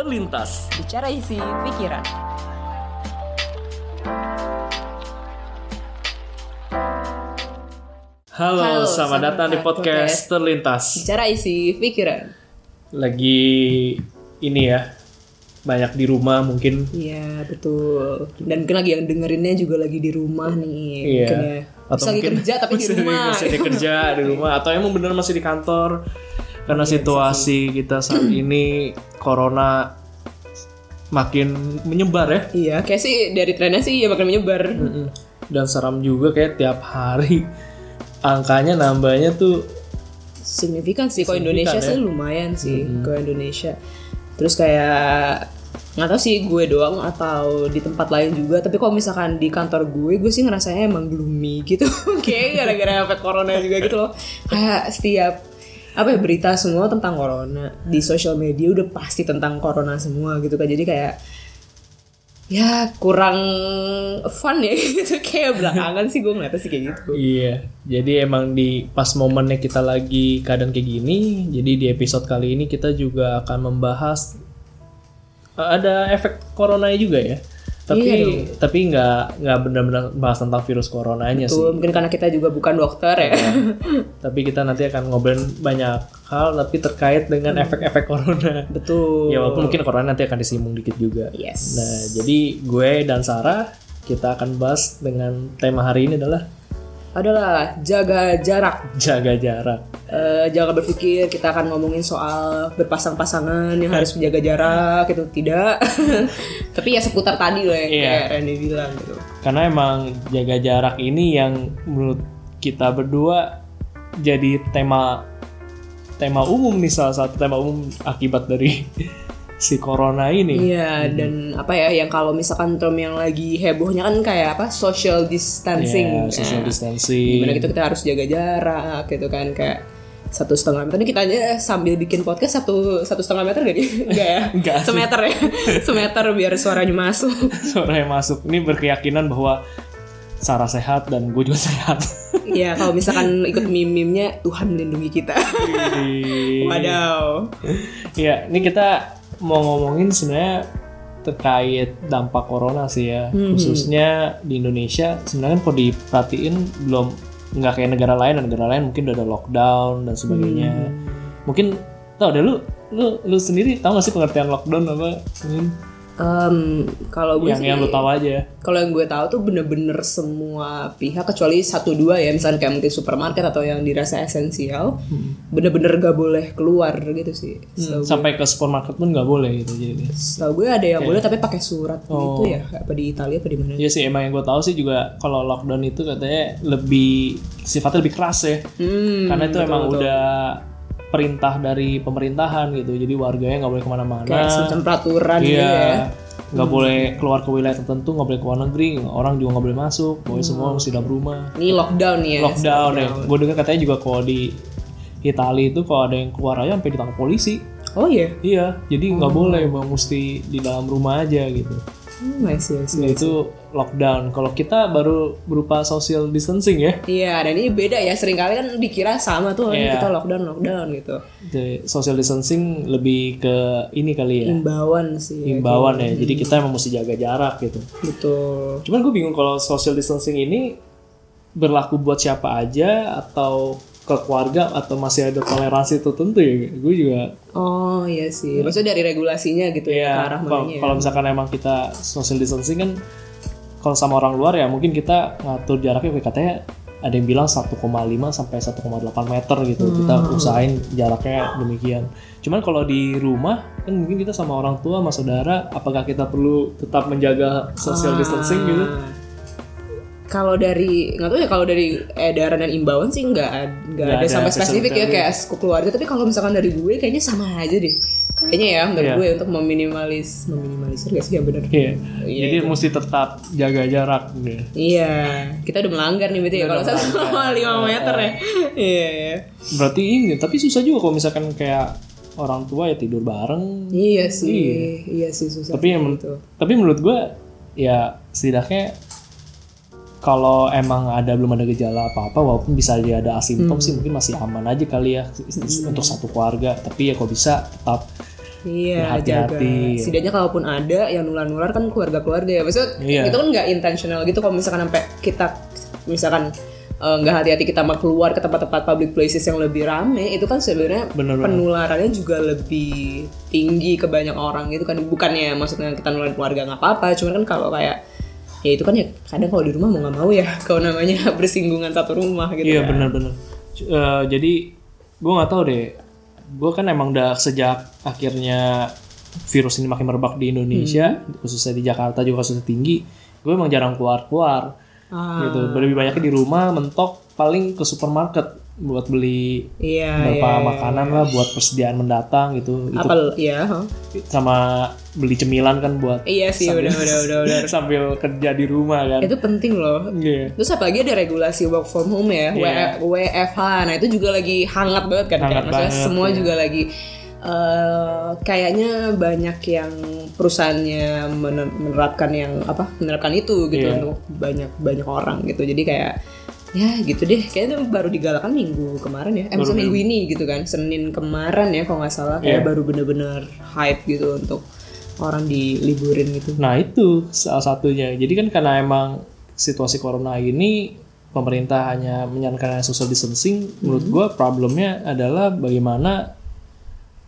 terlintas. Bicara isi pikiran. Halo, Halo, selamat selamat datang di podcast podcast. terlintas. Bicara isi pikiran. Lagi ini ya, banyak di rumah mungkin. Iya betul. Dan mungkin lagi yang dengerinnya juga lagi di rumah nih. Iya. Mungkin ya. Bisa lagi kerja tapi di masih- rumah. Masih di kerja di rumah atau emang bener masih di kantor karena Iya, situasi kita saat ini corona makin menyebar ya. Iya, kayak sih dari trennya sih ya makin menyebar. Mm-mm. Dan seram juga kayak tiap hari angkanya nambahnya tuh Signifikan sih. Kalau Indonesia ya. sih lumayan sih. Kalau Indonesia. Terus kayak nggak tahu sih gue doang atau di tempat lain juga tapi kalau misalkan di kantor gue gue sih ngerasanya emang gloomy gitu kayak gara-gara efek corona juga gitu loh kayak setiap apa ya berita semua tentang corona. Di sosial media udah pasti tentang corona semua gitu kan. Jadi kayak ya kurang fun ya gitu. Kayak belakangan sih gue ngeliatnya sih kayak gitu. Iya, jadi emang di pas momennya kita lagi keadaan kayak gini, jadi di episode kali ini kita juga akan membahas eh, ada efek corona juga ya. Tapi Iya tapi nggak nggak benar-benar bahas tentang virus coronanya sih. Tuh, mungkin karena kita juga bukan dokter ya Tapi kita nanti akan ngobrolin banyak hal tapi terkait dengan efek-efek corona. betul Ya walaupun mungkin corona nanti akan disinggung dikit juga. yes Nah, jadi gue dan Sarah kita akan bahas dengan tema hari ini adalah adalah jaga jarak jaga jarak. Eh, jangan berpikir kita akan ngomongin soal berpasang-pasangan yang harus menjaga jarak itu tidak tapi ya seputar tadi loh ya Iya. kayak Randy bilang gitu Karena emang jaga jarak ini yang menurut kita berdua jadi tema tema umum nih salah satu tema umum akibat dari si corona ini. iya dan apa ya yang kalau misalkan term yang lagi hebohnya kan kayak apa social distancing. Ya, social Nah, distancing. gimana gitu kita harus jaga jarak gitu kan kayak satu setengah meter. Ini kita aja sambil bikin podcast satu satu setengah meter gak nih enggak ya? Enggak semeter ya? Semeter biar suaranya masuk. Suara yang masuk. Ini berkeyakinan bahwa Sarah sehat dan gue juga sehat. ya kalau misalkan ikut meme-memnya Tuhan melindungi kita. Wadaw. Ya, ini kita mau ngomongin sebenarnya terkait dampak corona sih ya, khususnya di Indonesia. Sebenarnya kan kalau diperhatiin belum nggak kayak negara lain, negara lain mungkin udah ada lockdown dan sebagainya. Mungkin tau deh lu lu lu sendiri tahu gak sih pengertian lockdown apa? Hmm, Em, kalau gue yang sih yang lu tahu aja. kalau yang gue tahu tuh bener-bener semua pihak kecuali satu dua ya misalnya kayak mungkin supermarket atau yang dirasa esensial bener-bener gak boleh keluar gitu sih Hmm, sampai ke supermarket pun nggak boleh gitu jadi. Setahu gue ada yang boleh tapi pakai surat gitu ya apa di Italia apa di mana Iya sih emang yang gue tahu sih juga kalau lockdown itu katanya lebih sifatnya lebih keras ya. hmm, karena itu emang udah perintah dari pemerintahan gitu. Jadi warganya nggak boleh ke mana-mana. Kayak semacam peraturan gitu ya. Iya nggak boleh keluar ke wilayah tertentu nggak boleh ke luar negeri. Orang juga nggak boleh masuk. Pokoknya semua mesti dalam rumah. Ini lockdown ya lockdown ya. gue dengar katanya juga kalau di Italia itu kalau ada yang keluar aja sampai ditangkap polisi. Oh iya? Iya. Jadi nggak boleh bang. Mesti di dalam rumah aja gitu. Hmm, I see, I see. Nah, itu lockdown kalau kita baru berupa social distancing ya Iya, dan ini beda ya. Seringkali kan dikira sama tuh Iya. kita lockdown lockdown gitu. Jadi, social distancing lebih ke ini kali ya Imbauan sih. himbauan ya. Jadi kita emang mesti jaga jarak gitu. Betul. Cuman gue bingung kalau social distancing ini berlaku buat siapa aja atau ke keluarga atau masih ada toleransi tertentu ya. Gue juga Oh iya sih. Maksudnya dari regulasinya gitu ya, ke ya arah kalau mananya ya. kalau misalkan emang kita social distancing kan kalau sama orang luar ya mungkin kita ngatur jaraknya kayak katanya ada yang bilang 1,5 sampai 1,8 meter gitu. Kita Hmm. usahain jaraknya demikian. Cuman kalau di rumah kan mungkin kita sama orang tua, sama saudara, apakah kita perlu tetap menjaga social distancing gitu? Kalau dari nggak tahu ya kalau dari edaran dan imbauan sih nggak ad- nggak Nggak ada ada sampai spesifik ya kayak ke keluarga. Tapi kalau misalkan dari gue kayaknya sama aja deh. Kayaknya ya menurut Iya. gue untuk meminimalis meminimalisir gak sih ya bener. Iya. Iya, Jadi mesti tetap jaga jarak gitu. Iya, kita udah melanggar nih berarti ya kalau satu koma lima meter ya. Iya, iya. Berarti ini, tapi susah juga kalau misalkan kayak orang tua ya tidur bareng. Iya sih, iya, sih susah. Tapi yang gitu. tapi menurut gue ya setidaknya kalau emang ada belum ada gejala apa-apa walaupun bisa aja ada asimptom Hmm. sih mungkin masih aman aja kali ya untuk satu keluarga tapi ya kok bisa tetap Iya, jaga. Setidaknya kalaupun ada yang nular-nular kan keluarga-keluarga ya. Maksudnya Iya. itu kan nggak intentional gitu kalau misalkan sampai kita misalkan eh, nggak hati-hati kita mau keluar ke tempat-tempat public places yang lebih rame itu kan sebenarnya penularannya juga lebih tinggi ke banyak orang gitu kan bukannya maksudnya kita nularin keluarga nggak apa-apa cuman kan kalau kayak ya itu kan ya kadang kalau di rumah mau nggak mau ya kalau namanya bersinggungan satu rumah gitu Iya kan. benar-benar. Eh, jadi gue nggak tahu deh. Gue kan emang udah sejak akhirnya virus ini makin merebak di Indonesia, Hmm. khususnya di Jakarta juga kasusnya tinggi. Gue emang jarang keluar-keluar. Ah, Gitu. Lebih banyaknya di rumah, mentok paling ke supermarket buat beli iya beberapa iya. makanan lah buat persediaan mendatang gitu. Itu Apa ya? huh? sama beli cemilan kan buat Iya sih udah udah udah udah. sambil kerja di rumah kan. itu penting loh. Iya. Terus apalagi ada regulasi work from home ya, Iya. W- WFH. Nah itu juga lagi hangat banget kan, Hangat kayak maksudnya banget, semua iya. juga lagi eh, kayaknya banyak yang perusahaannya mener- menerapkan yang apa menerapkan itu gitu Iya. untuk banyak banyak orang gitu. Jadi kayak ya gitu deh, kayaknya baru digalakan minggu kemarin ya, eh minggu ini gitu kan, Senin kemarin ya kalau nggak salah kayak Iya. baru bener-bener hype gitu untuk orang diliburin gitu. Nah itu salah satunya. Jadi kan karena emang situasi corona ini pemerintah hanya menyarankan social distancing. Menurut Hmm. gua problemnya adalah bagaimana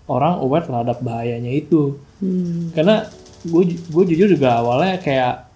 orang aware terhadap bahayanya itu. Hmm. Karena gue gue jujur juga awalnya kayak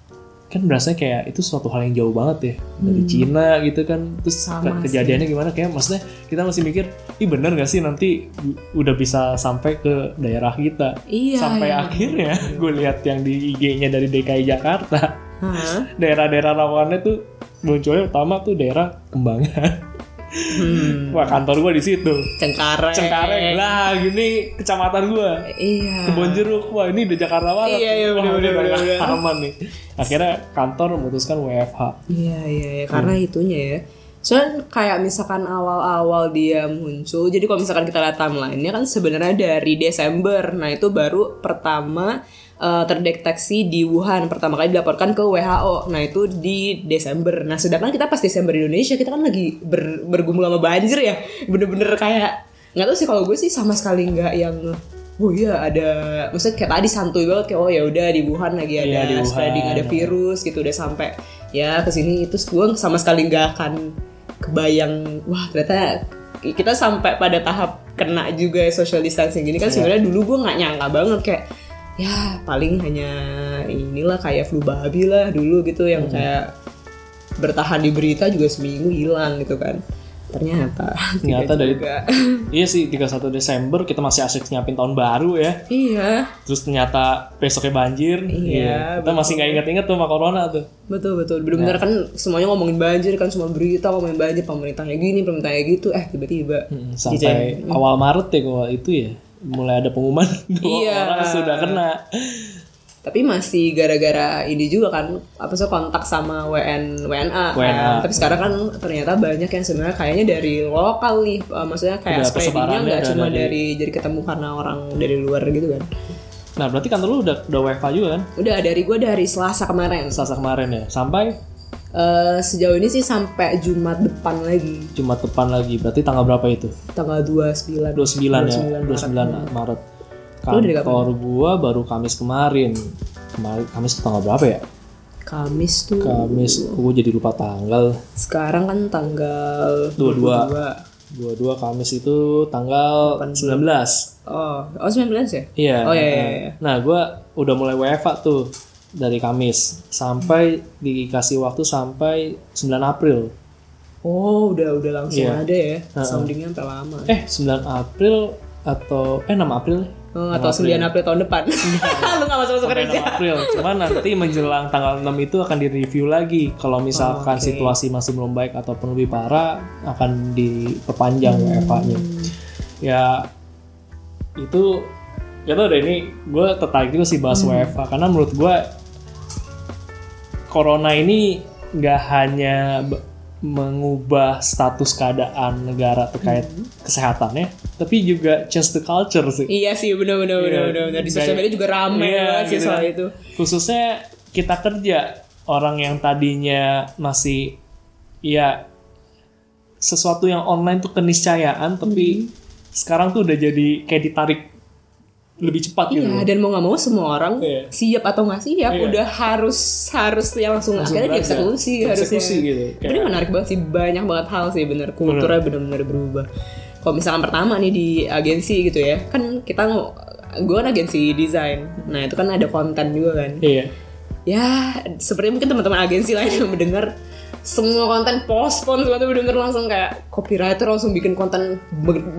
kan berasa kayak itu suatu hal yang jauh banget ya dari Cina gitu kan terus Hmm. Sama ke- kejadiannya gimana kayak maksudnya kita masih mikir ih bener gak sih nanti udah bisa sampai ke daerah kita Iya. sampai iya. akhirnya gue lihat yang di IG-nya dari DKI Jakarta daerah-daerah rawannya tuh munculnya utama tuh daerah Kembangan Hmm. wah kantor gue di situ Cengkareng. Cengkareng lah gini kecamatan gue Iya. Kebon jeruk wah ini udah Jakarta banget Iya, iya, Wah, bener, bener, bener, bener. aman nih akhirnya kantor memutuskan WFH Iya iya iya karena itunya ya. Soalnya kayak misalkan awal-awal dia muncul, jadi kalau misalkan kita lihat timeline-nya kan sebenarnya dari Desember. Nah itu baru pertama eh, terdeteksi di Wuhan, pertama kali dilaporkan ke WHO. Nah itu di Desember. Nah sedangkan kita pas Desember di Indonesia kita kan lagi ber, bergumul sama banjir ya, bener-bener kayak nggak tahu sih kalau gue sih sama sekali nggak yang Oh iya ada, maksudnya kayak tadi santuy banget kayak oh ya udah di Wuhan lagi ada Iya, di Wuhan. spreading ada virus gitu udah sampai ya ke sini. Itu gue sama sekali nggak akan kebayang wah ternyata kita sampai pada tahap kena juga social distancing gini. Kan sebenarnya dulu gue nggak nyangka banget kayak ya paling hanya inilah kayak flu babi lah dulu gitu yang kayak bertahan di berita juga seminggu hilang gitu kan ternyata. Ternyata dari- iya sih 31 Desember kita masih asik nyiapin tahun baru ya. Iya. Terus ternyata besoknya banjir. Iya, kita masih nggak inget-inget tuh sama corona tuh. Betul betul. Benar-benar kan semuanya ngomongin banjir kan semua berita ngomongin banjir pemerintahnya gini pemerintahnya gitu. Eh tiba-tiba Hmm, sampai awal Maret ya kalau itu ya mulai ada pengumuman. Dua Iya. orang sudah kena tapi masih gara-gara ini juga kan apa sih kontak sama WN WNA, kan. WNA. tapi sekarang kan ternyata banyak yang sebenarnya kayaknya dari lokal nih Eh, maksudnya kayak spreadingnya nggak cuma dari- dari jadi ketemu karena orang dari luar gitu kan. Nah berarti kantor lu udah udah WFH juga kan? Udah dari gue dari Selasa kemarin. Selasa kemarin ya. Sampai? Eh, sejauh ini sih sampai Jumat depan lagi. Jumat depan lagi. Berarti tanggal berapa itu? Tanggal 29 29 ya? 29 29 Maret. Maret, Lu dari kapan? kantor gua baru Kamis kemarin kemarin Kamis tanggal berapa ya Kamis tuh Kamis gua jadi lupa tanggal sekarang kan tanggal 22 22. 22 Kamis itu tanggal 19 Oh, oh 19 ya? Iya. Oh, iya, iya, iya. Nah, gua udah mulai WFA tuh dari Kamis sampai dikasih waktu sampai 9 April. Oh, udah udah langsung Iya. ada ya. Soundingnya sampai lama. Eh, 9 April atau eh 6 April. Oh, atau 9 April tahun depan. Lu gak masuk masuk Sampai kerja. 6 April. Cuman nanti menjelang tanggal 6 itu akan direview lagi. Kalau misalkan Oh, oke. situasi masih belum baik ataupun lebih parah akan diperpanjang Hmm. WFA-nya. Ya itu ya tau deh ini gue tertarik juga sih bahas Hmm. WFA karena menurut gue corona ini nggak hanya mengubah status keadaan negara terkait Hmm. kesehatannya, tapi juga change the culture sih. Iya sih, bener bener bener Iya. Di sosial media juga rame Iya, banget sih gitu soal kan. itu. Khususnya kita kerja orang yang tadinya masih ya sesuatu yang online tuh keniscayaan, tapi Hmm. sekarang tuh udah jadi kayak ditarik lebih cepat gitu. Iya, dan mau nggak mau semua orang Iya. siap atau nggak siap Iya. udah harus harus ya langsung, Langsung akhirnya berangkat. dieksekusi harusnya. Eksekusi gitu. Ini Kayak- menarik banget sih banyak banget hal sih bener kulturnya bener-bener berubah. Kalau misalkan pertama nih di agensi gitu ya, kan kita gue kan agensi desain, nah itu kan ada konten juga kan. Iya. Ya seperti mungkin teman-teman agensi lain yang mendengar semua konten postpone semua tuh bener langsung kayak copywriter langsung bikin konten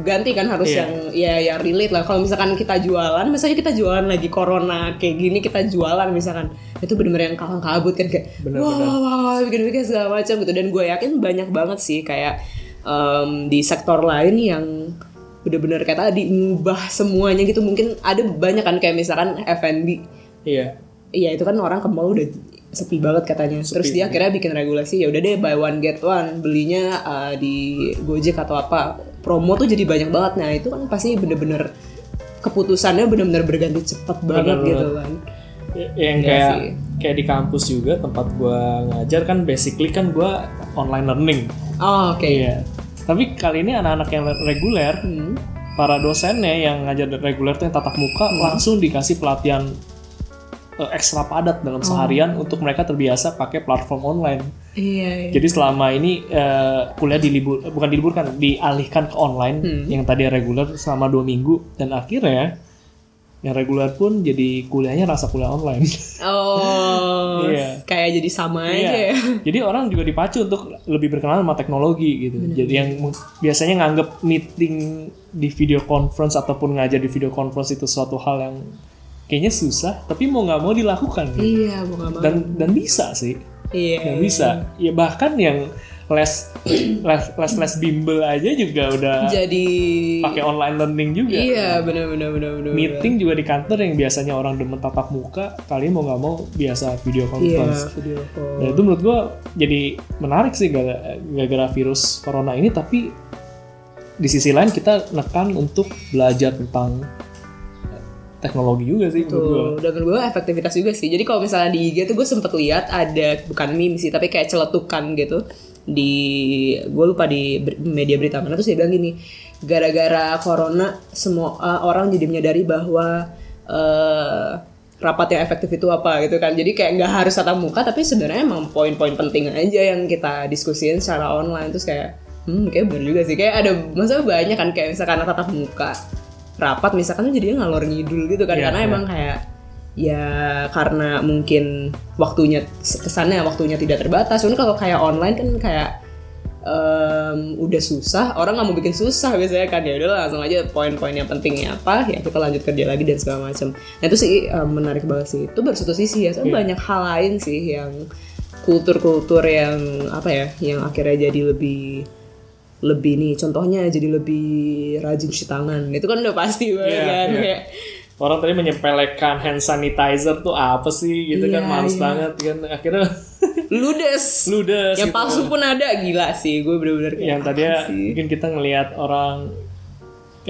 ganti kan harus Iya. yang ya yang relate lah kalau misalkan kita jualan misalnya kita jualan lagi corona kayak gini kita jualan misalkan itu bener-bener yang kalang kabut kan kayak Bener, wah bener. wah, wah, bikin-bikin segala macam gitu dan gue yakin banyak banget sih kayak em, di sektor lain yang bener-bener kayak tadi ngubah semuanya gitu mungkin ada banyak kan kayak misalkan F&B Iya. Iya itu kan orang ke mall udah sepi banget katanya. Terus dia akhirnya bikin regulasi ya udah deh buy one get one belinya uh, di Gojek atau apa. Promo tuh jadi banyak banget. Nah itu kan pasti bener-bener keputusannya bener-bener berganti cepat banget Bener-bener. gitu kan. Y- yang Iya kayak sih. kayak di kampus juga tempat gua ngajar kan basically kan gua online learning. Oh, oke. Iya. Tapi kali ini anak-anak yang reguler, Hmm. para dosennya yang ngajar reguler tuh yang tatap muka langsung dikasih pelatihan eh, ekstra padat dalam seharian untuk mereka terbiasa pakai platform online. Iya. iya. Jadi selama ini eh, kuliah dilibur bukan diliburkan, dialihkan ke online yang tadi reguler selama dua minggu dan akhirnya yang reguler pun jadi kuliahnya rasa kuliah online. Oh, Iya. kayak jadi sama aja Iya. ya. Jadi orang juga dipacu untuk lebih berkenalan sama teknologi gitu. Jadi yang biasanya nganggep meeting di video conference ataupun ngajar di video conference itu suatu hal yang kayaknya susah, tapi mau nggak mau dilakukan. Iya, mau gak mau. Dan dan bisa sih, Iya. yang bisa. Ya bahkan yang les les les, les bimbel aja juga udah Jadi pakai online learning juga. Iya, benar-benar benar-benar. Meeting juga di kantor yang biasanya orang demen tatap muka, kali mau nggak mau biasa video Iya, conference. video call. Nah itu menurut gua jadi menarik sih gara- gara-gara virus corona ini tapi di sisi lain kita nekan untuk belajar tentang teknologi juga sih menurut. Tuh, dan menurut gue efektivitas juga sih. Jadi kalau misalnya di IG tuh gue sempet lihat ada bukan meme sih, tapi kayak celetukan gitu di gue lupa di media berita mana terus dia bilang gini, gara-gara corona semua uh, orang jadi menyadari bahwa uh, rapat yang efektif itu apa gitu kan. Jadi kayak nggak harus tatap muka, tapi sebenarnya emang poin-poin penting aja yang kita diskusiin secara online terus kayak hmm kayak bener juga sih kayak ada maksudnya banyak kan kayak misalkan tatap muka rapat misalkan tuh jadinya ngalor ngidul gitu kan Iya, karena iya. emang kayak ya karena mungkin waktunya kesannya waktunya tidak terbatas. Cuman kalau kayak online kan kayak em, udah susah orang nggak mau bikin susah biasanya kan. Ya udah langsung aja poin-poin yang pentingnya apa ya kita lanjut kerja lagi dan segala macam nah itu sih em, menarik banget sih. Itu baru satu sisi ya soalnya banyak hal lain sih yang kultur-kultur yang apa ya yang akhirnya jadi lebih lebih nih contohnya jadi lebih rajin cuci tangan itu kan udah pasti banget Iya, kan iya. kayak Orang tadi menyepelekan hand sanitizer tuh apa sih gitu kan Iya, males iya. banget kan akhirnya ludes ludes yang gitu. palsu pun ada gila sih gue bener-bener kayak yang apa sih? mungkin kita ngelihat orang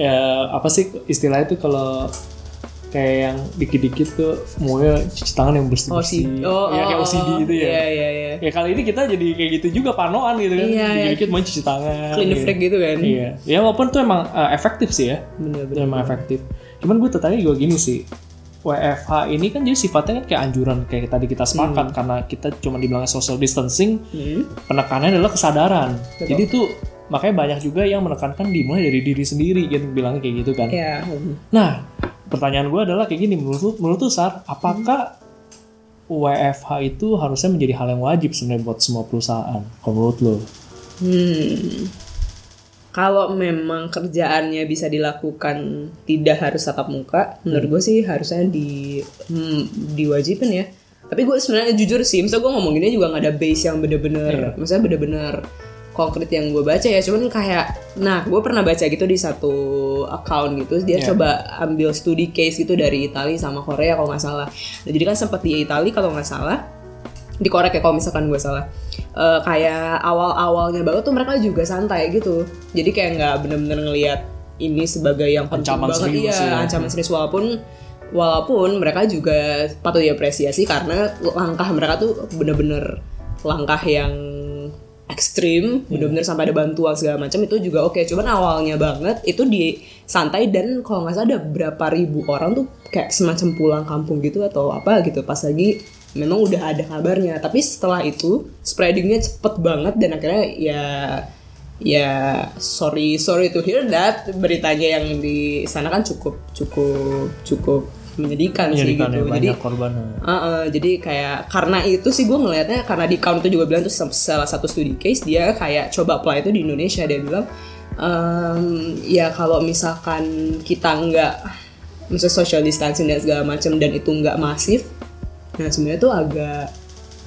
ya apa sih istilahnya itu kalau kayak yang dikit-dikit tuh maunya cuci tangan yang bersih bersih oh, ya oh, kayak oh, OCD gitu ya. iya iya iya. Ya kali ini kita jadi kayak gitu juga panoan gitu kan. Iya, iya. dikit-dikit mau cuci tangan clean gitu. freak gitu kan. Iya. Ya walaupun itu emang uh, efektif sih ya. Bener-bener itu emang efektif. Cuman gue tertarik juga gini sih. WFH ini kan jadi sifatnya kan kayak anjuran kayak tadi kita sepakat karena kita cuma dibilang social distancing Hmm. penekanannya adalah kesadaran. Jadi tuh makanya banyak juga yang menekankan dimulai dari diri sendiri gitu bilangnya kayak gitu kan. Ya hmm. nah pertanyaan gue adalah kayak gini menurut lu, menurut lu Sar apakah WFH itu harusnya menjadi hal yang wajib sebenarnya buat semua perusahaan kalau menurut lo Hmm. Kalau memang kerjaannya bisa dilakukan tidak harus tatap muka, menurut gue sih harusnya di hmm, diwajibin ya. Tapi gue sebenarnya jujur sih, misalnya gue ngomonginnya juga nggak ada base yang bener-bener, misalnya bener-bener konkret yang gue baca ya. Cuman kayak, nah gue pernah baca gitu di satu account gitu, dia Iya. coba ambil studi case gitu dari Italia sama Korea kalau nggak salah. Nah, jadi kan sempat di Italia kalau nggak salah, dikorek ya kalau misalkan gue salah Eh, kayak awal-awalnya banget tuh mereka juga santai gitu jadi kayak nggak bener-bener ngelihat ini sebagai yang penting Ancaman banget serius iya ya. ancaman serius walaupun walaupun mereka juga patut diapresiasi karena langkah mereka tuh bener-bener langkah yang ekstrim bener-bener sampai ada bantuan segala macam itu juga oke. Cuman awalnya banget itu di santai dan kalau nggak salah ada berapa ribu orang tuh kayak semacam pulang kampung gitu atau apa gitu. Pas lagi memang udah ada kabarnya. Tapi setelah itu spreadingnya cepet banget dan akhirnya ya ya sorry sorry to hear that beritanya yang di sana kan cukup cukup cukup menyedihkan, sih gitu ya, jadi korban. Uh, uh, jadi kayak karena itu sih gue ngelihatnya karena di count itu juga bilang tuh salah satu studi case dia kayak coba apply itu di Indonesia dia bilang um, ya kalau misalkan kita nggak misalnya social distancing dan segala macam dan itu nggak masif nah sebenarnya tuh agak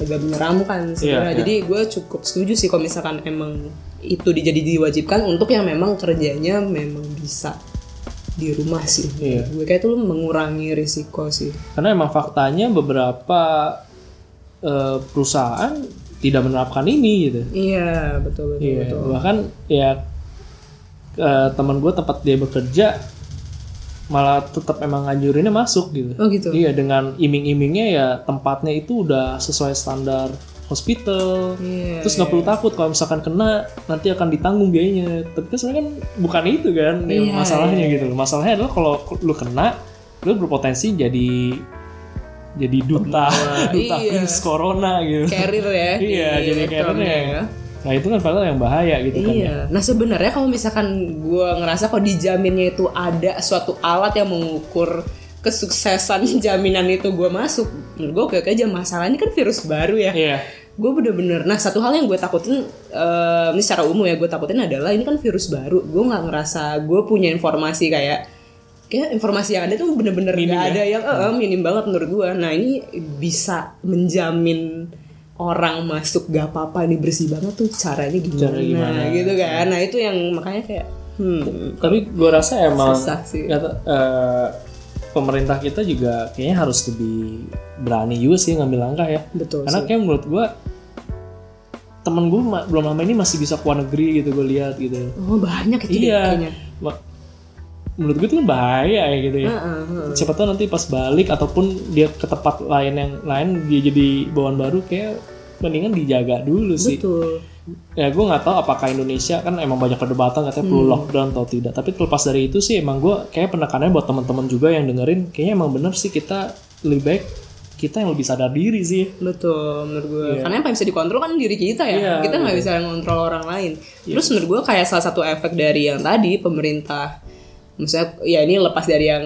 agak menyeramkan sebenarnya Iya, iya. jadi gue cukup setuju sih kalau misalkan emang itu dijadi diwajibkan untuk yang memang kerjanya memang bisa di rumah sih Iya. gue kayak itu lu mengurangi risiko sih Karena emang faktanya beberapa eh, perusahaan tidak menerapkan ini gitu. Iya betul betul Iya, betul. bahkan ya eh, teman gue tempat dia bekerja malah tetap emang ngajurinnya masuk gitu. Oh gitu. Iya dengan iming-imingnya ya tempatnya itu udah sesuai standar hospital. Iya. Terus nggak perlu takut kalau misalkan kena nanti akan ditanggung biayanya. Tapi kan sebenarnya kan bukan itu kan yang Iya, masalahnya gitu. Masalahnya adalah kalau lu kena lu berpotensi jadi jadi duta duta iya. virus corona gitu. Carrier ya. iya, jadi carrier ya. Nah itu kan padahal yang bahaya gitu kan. ya. Iya. Nah sebenarnya kalau misalkan gue ngerasa kalau dijaminnya itu ada suatu alat yang mengukur kesuksesan jaminan itu gue masuk, menurut gue oke aja. Masalah ini kan virus baru ya. Iya. Gue bener-bener. Nah satu hal yang gue takutin, eh, ini secara umum ya gue takutin adalah ini kan virus baru. Gue nggak ngerasa gue punya informasi kayak kayak informasi yang ada tuh bener-bener Minim ya? ada yang eh, eh, minim banget menurut gue. Nah ini bisa menjamin orang masuk gak apa-apa nih bersih banget tuh caranya gimana, Cara gimana? gitu kan. Nah itu yang makanya kayak hmm Tapi gue rasa emang Susah sih. kata, eh, pemerintah kita juga kayaknya harus lebih berani juga sih ngambil langkah ya. betul Karena sih. kayak menurut gue temen gue belum lama ini masih bisa ke luar negeri gitu gue lihat gitu. Oh banyak itu Iya. kayaknya. Ma- Menurut gue itu kan bahaya ya gitu ya. Heeh, heeh. Siapa tahu nanti pas balik ataupun dia ke tempat lain yang lain dia jadi bawaan baru kayak mendingan dijaga dulu sih. Betul. Ya gue nggak tahu apakah Indonesia kan emang banyak perdebatan katanya perlu Hmm. lockdown atau tidak. Tapi terlepas dari itu sih emang gue kayak penekanannya buat teman-teman juga yang dengerin kayaknya emang bener sih kita lebih baik kita yang lebih sadar diri sih. Betul menurut gue. Iya. Karena yang paling bisa dikontrol kan diri kita ya. Iya, kita nggak betul. bisa ngontrol orang lain. Terus menurut gue kayak salah satu efek dari yang tadi pemerintah, misalnya ya ini lepas dari yang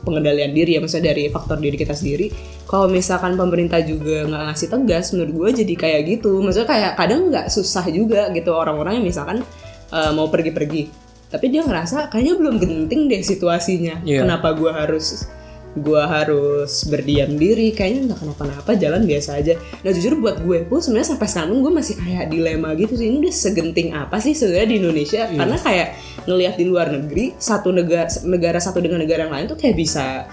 pengendalian diri ya, misalnya dari faktor diri kita sendiri. Kalau misalkan pemerintah juga nggak ngasih tegas, menurut gue jadi kayak gitu. Maksudnya kayak kadang nggak susah juga gitu orang-orang yang misalkan eh, mau pergi-pergi, tapi dia ngerasa kayaknya belum genting deh situasinya. Iya. Kenapa gue harus gue harus berdiam diri kayaknya nggak kenapa-napa jalan biasa aja nah jujur buat gue pun sebenarnya sampai sekarang gue masih kayak dilema gitu sih ini udah segenting apa sih sebenarnya di Indonesia Iya. karena kayak ngelihat di luar negeri satu negara negara satu dengan negara yang lain tuh kayak bisa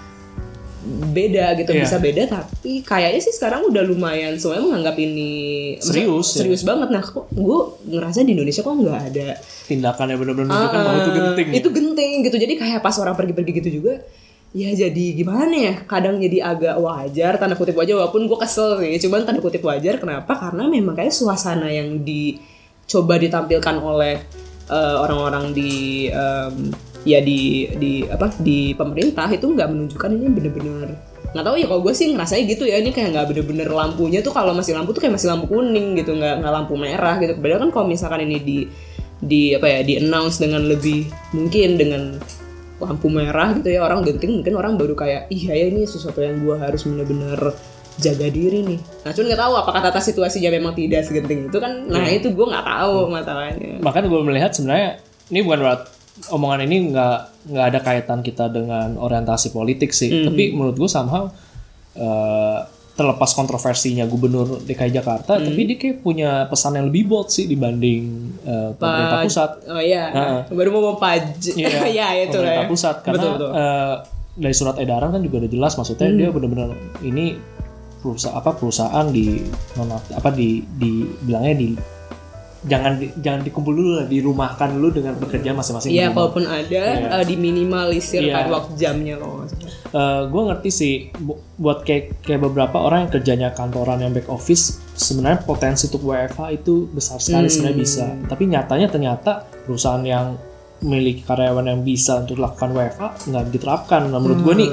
beda gitu Iya. bisa beda tapi kayaknya sih sekarang udah lumayan semuanya menganggap ini Serius, ya. serius banget nah kok gue ngerasa di Indonesia kok nggak ada Tindakannya bener-bener menunjukkan bahwa itu Ah, genting. Itu genting gitu. Jadi kayak pas orang pergi-pergi gitu juga ya jadi gimana ya kadang jadi agak wajar tanda kutip wajar walaupun gue kesel sih cuman tanda kutip wajar kenapa karena memang kayak suasana yang dicoba ditampilkan oleh eh, orang-orang di em, ya di di apa di pemerintah itu nggak menunjukkan ini bener-bener. Nggak tahu ya kalau gue sih ngerasanya gitu ya ini kayak nggak bener-bener lampunya tuh kalau masih lampu tuh kayak masih lampu kuning gitu nggak nggak lampu merah gitu. Padahal kan kalau misalkan ini di di apa ya di announce dengan lebih mungkin dengan lampu merah gitu ya orang genting mungkin orang baru kayak iya ya ini sesuatu yang gue harus bener-bener jaga diri nih. Nah cuman nggak tahu apakah tata situasinya memang tidak segenting itu kan. Nah itu gue nggak tahu masalahnya. Makanya gue melihat sebenarnya ini bukan omongan ini nggak nggak ada kaitan kita dengan orientasi politik sih. Hmm. Tapi menurut gue somehow eh, terlepas kontroversinya gubernur DKI Jakarta, Hmm. tapi dia kayak punya pesan yang lebih bold sih dibanding eh, pemerintah Paj- pusat. oh iya baru mau mau paj Iya, ya itu lah pemerintah ya. pusat karena betul, betul. eh, dari surat edaran kan juga udah jelas maksudnya Hmm. dia benar-benar ini perusahaan apa perusahaan di non- apa di di bilangnya di jangan di- jangan dikumpul dulu lah dirumahkan dulu dengan bekerja masing-masing Iya, rumah. kalaupun ada Iya. eh, diminimalisir kan waktu jamnya kalau nggak salah. gue ngerti sih bu- buat kayak kayak beberapa orang yang kerjanya kantoran yang back office sebenarnya potensi untuk WFH itu besar sekali sebenarnya bisa. Tapi nyatanya ternyata perusahaan yang memiliki karyawan yang bisa untuk lakukan WFH nggak diterapkan. Nah, menurut gue nih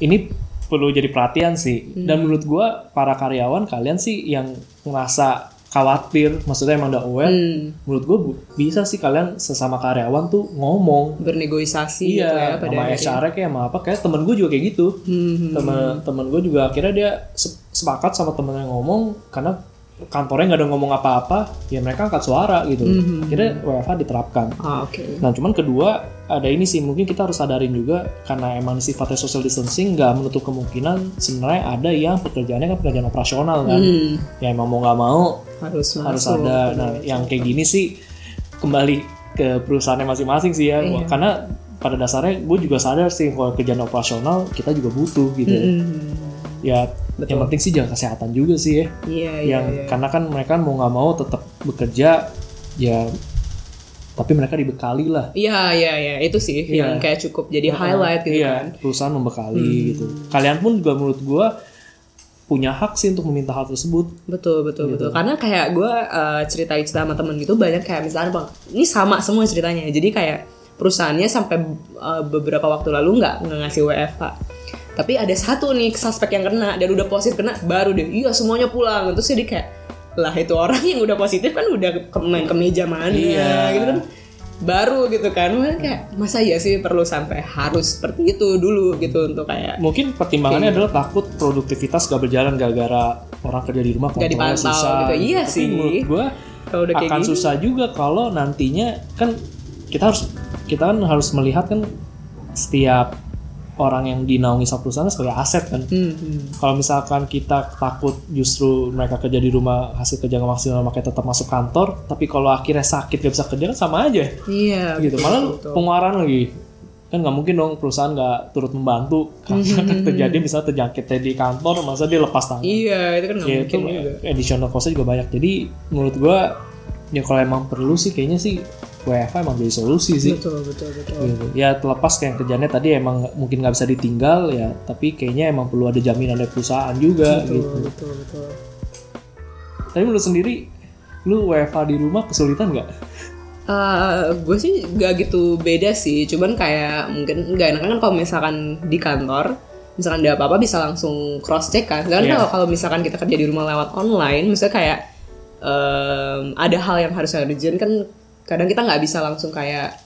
ini perlu jadi perhatian sih. Dan menurut gue para karyawan kalian sih yang ngerasa khawatir maksudnya emang udah aware. Hmm, menurut gue bisa sih kalian sesama karyawan tuh ngomong. Bernegosiasi gitu ya iya pada sama. HR kayak sama apa kayak temen gue juga kayak gitu. Hmm, temen temen gue juga akhirnya dia se- sepakat sama temennya ngomong karena kantornya nggak ada ngomong apa-apa ya mereka angkat suara gitu Hmm. akhirnya WFH diterapkan Ah, oke. nah cuman kedua ada ini sih mungkin kita harus sadarin juga karena emang sifatnya social distancing nggak menutup kemungkinan sebenarnya ada yang pekerjaannya kan pekerjaan operasional kan Hmm, ya emang mau nggak mau harus harus masuk. ada nah yang kayak gini sih kembali ke perusahaannya masing-masing sih ya Iya. karena pada dasarnya gue juga sadar sih kalau kerjaan operasional kita juga butuh gitu Hmm, ya yang penting sih jaga kesehatan juga sih ya Iya, iya, yang iya. karena kan mereka mau nggak mau tetap bekerja ya tapi mereka dibekali lah Iya, iya, iya, itu sih Iya. yang kayak cukup jadi highlight gitu iya kan. perusahaan membekali Hmm. gitu kalian pun juga menurut gue punya hak sih untuk meminta hal tersebut Betul, betul, betul. Karena kayak gue ceritain cerita sama temen gitu banyak kayak misalnya bang, ini sama semua ceritanya. Jadi kayak perusahaannya sampai uh, beberapa waktu lalu nggak ngasih WFH. Tapi ada satu nih suspek yang kena dan udah positif kena, baru deh, iya semuanya pulang. Terus jadi kayak lah itu orang yang udah positif kan udah ke main ke meja mana Iya. gitu kan baru gitu kan Makanya kayak masa ya sih perlu sampai harus seperti itu dulu gitu untuk kayak mungkin pertimbangannya adalah takut produktivitas gak berjalan gara-gara orang kerja di rumah kontrolnya dipantau susah gitu. Iya Tapi sih. menurut gue kalau udah kayak akan gini susah juga kalau nantinya kan kita harus kita kan harus melihat kan setiap orang yang dinaungi satu perusahaan sebagai aset kan? Hmm, hmm. kalau misalkan kita takut justru mereka kerja di rumah hasil kerja nggak maksimal makanya tetap masuk kantor tapi kalau akhirnya sakit gak bisa kerja kan sama aja. Iya gitu. betul, malah betul. pengeluaran lagi. Kan nggak mungkin dong perusahaan nggak turut membantu karena kan terjadi misalnya terjangkitnya di kantor masa dia lepas tangan? Iya, itu kan nggak ya itu mungkin juga. additional costnya juga banyak. Jadi menurut gua ya kalau emang perlu sih kayaknya sih WFH emang jadi solusi sih Betul, betul, betul. gitu. ya terlepas kayak kerjanya tadi emang mungkin nggak bisa ditinggal ya tapi kayaknya emang perlu ada jaminan dari perusahaan juga Betul, gitu betul, betul. tapi menurut sendiri lu WFH di rumah kesulitan nggak gue sih gak gitu beda sih, cuman kayak mungkin nggak enak kan kalau misalkan di kantor, misalkan ada apa-apa bisa langsung cross check kan. Karena Iya. kalau kalau misalkan kita kerja di rumah lewat online, misalnya kayak em, ada hal yang harus urgent kan, kadang kita nggak bisa langsung kayak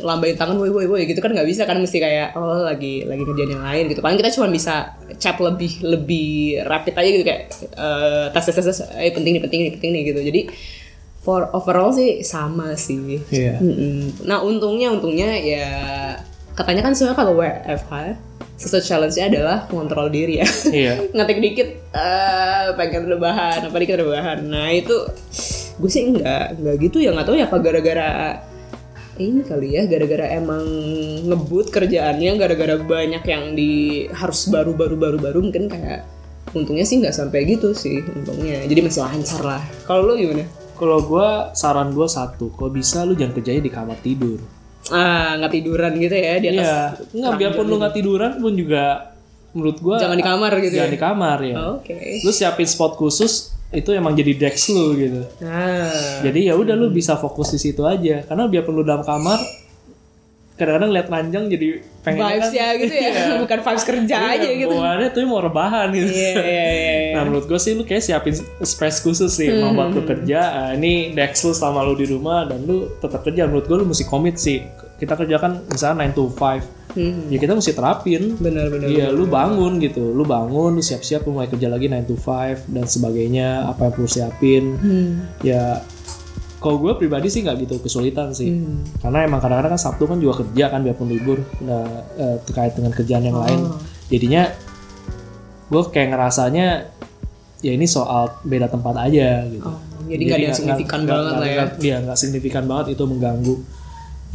lambain tangan woi woi woi gitu kan nggak bisa kan mesti kayak oh lagi lagi kerjaan yang lain gitu paling kita cuma bisa chat lebih lebih rapid aja gitu kayak eh, tes tes tes eh penting nih penting nih penting nih gitu jadi for overall sih sama sih. Mm-mm. Nah untungnya untungnya ya katanya kan sebenarnya kalau WFH sesuatu challenge-nya adalah mengontrol diri ya. iya Ngetik dikit eh pengen rebahan, apa dikit rebahan. Nah itu gue sih enggak enggak gitu ya nggak tahu ya apa gara-gara ini kali ya gara-gara emang ngebut kerjaannya gara-gara banyak yang di harus baru-baru baru-baru mungkin kayak untungnya sih nggak sampai gitu sih untungnya. Jadi masih lancar lah. Kalau lo gimana? Kalau gua saran gua satu kalau bisa lu jangan kerjanya di kamar tidur. Ah nggak tiduran gitu ya di atas Iya, nggak biarpun lu nggak tiduran pun juga menurut gua jangan di kamar gitu jangan ya? di kamar ya. oke. Lu siapin spot khusus itu emang jadi desk lu gitu. nah Jadi ya udah lu bisa fokus di situ aja. Karena biarpun lu dalam kamar kadang-kadang lihat ranjang jadi pengen vibes ya gitu ya bukan vibes kerja aja gitu Bawaannya tuh mau rebahan gitu. iya iya iya iya. Nah menurut gue sih lu kayak siapin space khusus sih mau buat lu kerja. Ah, ini desk lu selama lu di rumah dan lu tetap kerja. Menurut gue lu mesti komit sih. Kita kerja kan misalnya 9 to 5. Hmm, Ya kita mesti terapin. benar benar Iya, lu bangun gitu. Lu bangun, lu siap-siap lu mulai kerja lagi 9 to 5 dan sebagainya, apa yang perlu siapin. Hmm, Ya kalau gue pribadi sih nggak gitu kesulitan sih. hmm. Karena emang kadang-kadang kan Sabtu kan juga kerja kan biarpun libur nah, eh, terkait dengan kerjaan yang lain. Oh. Jadinya gue kayak ngerasanya ya ini soal beda tempat aja gitu. Oh, jadi nggak ada yang signifikan nggak- banget nggak- lah ya Iya nggak signifikan banget itu mengganggu.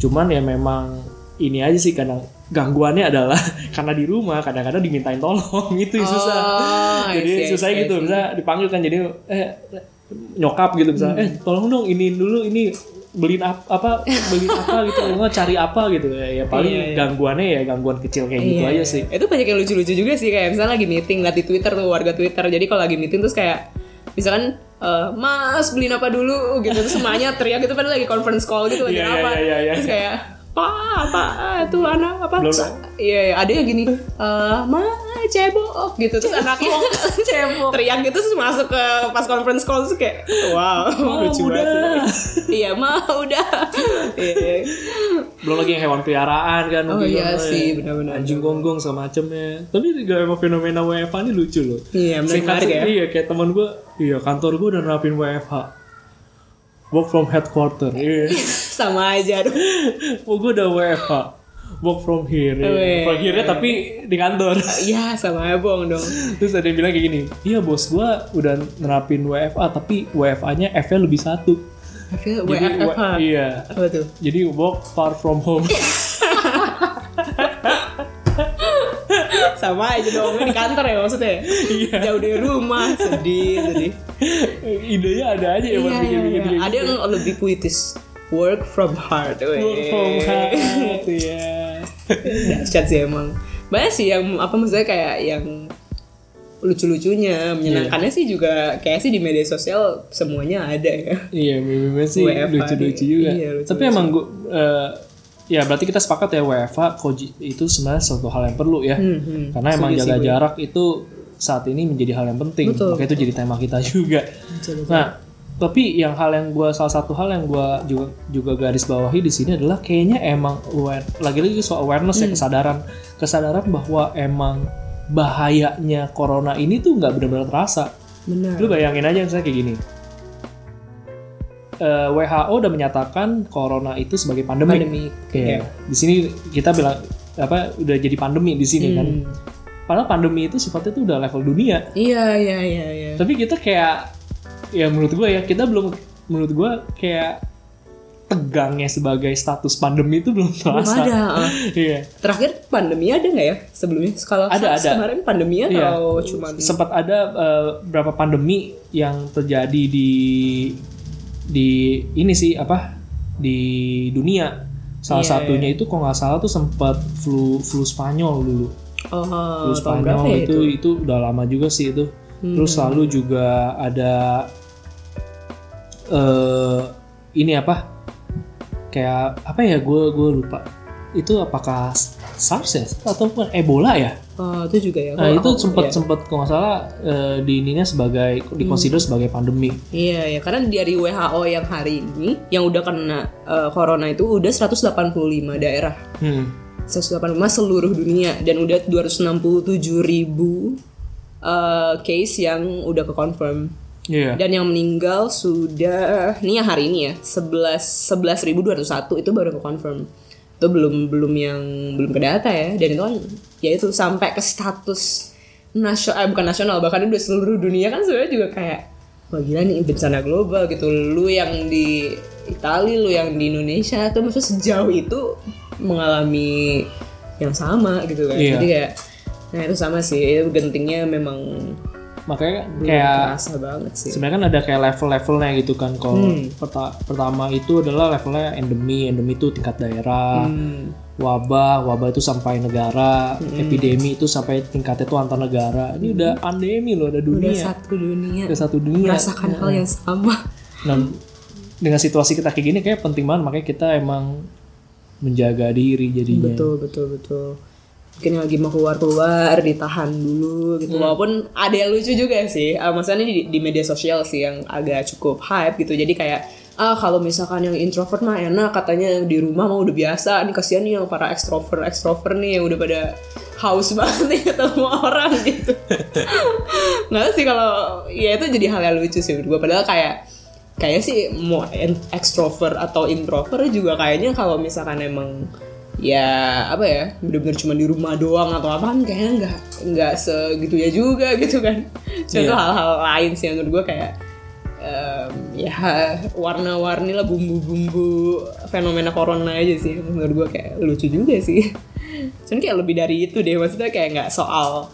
Cuman ya memang ini aja sih kadang gangguannya adalah karena di rumah kadang-kadang dimintain tolong itu yang susah. Oh, I jadi see, susah gitu bisa dipanggil kan jadi eh nyokap gitu misalnya eh tolong dong ini dulu ini beliin ap- apa beliin apa gitu nggak cari apa gitu ya, ya paling Iya, iya. gangguannya ya gangguan kecil kayak gitu Iya, aja iya. sih Itu banyak yang lucu-lucu juga sih kayak misalnya lagi meeting liat di Twitter tuh warga Twitter. Jadi kalau lagi meeting terus kayak misalkan eh, Mas beliin apa dulu gitu terus semuanya teriak gitu padahal lagi conference call gitu lagi Iya, iya, apa. iya, iya, terus iya. kayak apa apa tuh anak apa Sa- iya iya, ada yang gini eh ma cebok gitu terus anaknya cebok teriak gitu terus masuk ke pas conference call terus kayak wow lucu udah. banget sih. iya ma udah Iya. belum lagi yang hewan peliharaan kan oh iya kan, sih ya. benar-benar anjing gonggong semacamnya tapi juga emang fenomena WFH ini lucu loh Iya, menarik ya. iya kayak teman gue iya kantor gue udah nerapin WFH work from headquarter iya sama aja aduh. Oh gue udah WFH work from here iya. Weh. from here tapi di kantor. Iya sama ya bohong dong. Terus ada yang bilang kayak gini iya bos gue udah nerapin WFA tapi WFA nya F nya lebih satu. Jadi, WFH wa- iya. Apa tuh? jadi work far from home. Sama aja dong di kantor ya maksudnya? Iya. Jauh dari rumah Sedih sedih. Idenya ada aja ya Iya, iya. kayak Ada yang lebih puitis Work from heart. Weh. work from home ya Dahsyat sih emang. Banyak sih yang Apa maksudnya kayak yang lucu-lucunya menyenangkannya sih juga kayak sih di media sosial semuanya ada ya. Iya meme sih lucu-lucu juga. Iya, lucu-lucu. tapi emang gue ya berarti kita sepakat ya koji itu sebenarnya suatu hal yang perlu ya. Hmm, hmm. karena emang sih jaga jarak itu saat ini menjadi hal yang penting. Betul, makanya itu jadi tema kita juga. Betul, betul. nah tapi yang hal yang gue salah satu hal yang gue juga juga garis bawahi di sini adalah kayaknya emang aware, lagi-lagi soal awareness ya Hmm. kesadaran kesadaran bahwa emang bahayanya corona ini tuh nggak benar-benar terasa benar lu bayangin aja misalnya kayak gini Eh, WHO udah menyatakan corona itu sebagai pandemi. pandemi Oke, di sini kita bilang apa udah jadi pandemi di sini kan. Hmm. Padahal pandemi itu sifatnya tuh udah level dunia. iya iya iya iya Tapi kita kayak ya menurut gue ya kita belum menurut gue kayak tegangnya sebagai status pandemi itu belum belum terasa. ada ah. Iya. Terakhir pandemi ada nggak ya sebelumnya? Kalau Ada, ada. kemarin pandemi Iya. atau cuman sempat ada eh, beberapa pandemi yang terjadi di di ini sih apa di dunia salah Iya, satunya itu kok nggak salah tuh sempat flu flu Spanyol dulu oh, flu berapa Spanyol ya itu, itu udah lama juga sih itu terus Hmm. lalu juga ada eh ini apa kayak apa ya gue gue lupa itu apakah SARS ya atau bukan Ebola ya Oh, itu juga ya. Nah itu sempat iya. sempat kalau nggak salah eh, di ininya sebagai dikonsider sebagai pandemi. Iya, ya karena dari WHO yang hari ini yang udah kena eh, corona itu udah 185 daerah. Hmm. 185 seluruh dunia dan udah 267 ribu eh, case yang udah ke confirm. Iya. Dan yang meninggal sudah ini yang hari ini ya 11 11.201 itu baru ke confirm. Itu belum belum yang belum ke data ya dan itu kan ya itu sampai ke status nasional eh, bukan nasional bahkan udah seluruh dunia kan sebenarnya juga kayak wah gila nih bencana global gitu lu yang di Italia lu yang di Indonesia tuh maksudnya sejauh itu mengalami yang sama gitu kan Iya. jadi kayak nah itu sama sih itu gentingnya memang Makanya belum kayak banget sih sebenarnya kan ada kayak level-levelnya gitu kan. Kalau Hmm. perta- pertama itu adalah levelnya endemi, endemi itu tingkat daerah. Hmm. Wabah, wabah itu sampai negara, epidemi itu sampai tingkatnya itu antar negara. Ini udah pandemi loh, udah dunia. udah satu dunia Udah satu dunia. merasakan hal yang sama Nah, dengan situasi kita kayak gini kayak penting banget makanya kita emang menjaga diri jadinya. betul betul betul mungkin lagi mau keluar keluar ditahan dulu gitu. Walaupun ada yang lucu juga sih. Ah, maksudnya ini di, di media sosial sih yang agak cukup hype gitu. Jadi kayak ah kalau misalkan yang introvert mah enak katanya di rumah mah udah biasa. Nih kasihan nih yang para extrovert extrovert nih yang udah pada haus banget nih ketemu orang gitu. Nggak sih kalau ya itu jadi hal yang lucu sih gue padahal kayak kayak sih mau extrovert atau introvert juga kayaknya kalau misalkan emang ya apa ya bener-bener cuma di rumah doang atau apa kan kayaknya nggak nggak segitunya juga gitu kan. Itu Iya. hal-hal lain sih yang menurut gue kayak em, ya warna-warni lah bumbu-bumbu fenomena corona aja sih. Menurut gue kayak lucu juga sih. Cuman kayak lebih dari itu deh maksudnya kayak nggak soal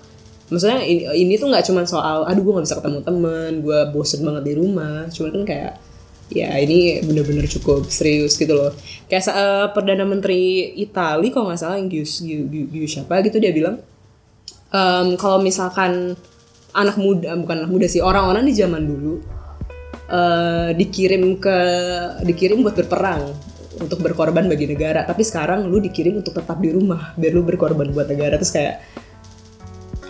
maksudnya ini, ini tuh nggak cuma soal aduh gue nggak bisa ketemu temen gue bosen banget di rumah. Cuman kan kayak ya ini bener-bener cukup serius gitu loh. Kayak eh, perdana menteri Italia kalau nggak salah yang Gius, Gius, Gius siapa gitu dia bilang em, kalau misalkan anak muda bukan anak muda sih orang-orang di zaman dulu eh, dikirim ke dikirim buat berperang untuk berkorban bagi negara. Tapi sekarang lu dikirim untuk tetap di rumah biar lu berkorban buat negara. Terus kayak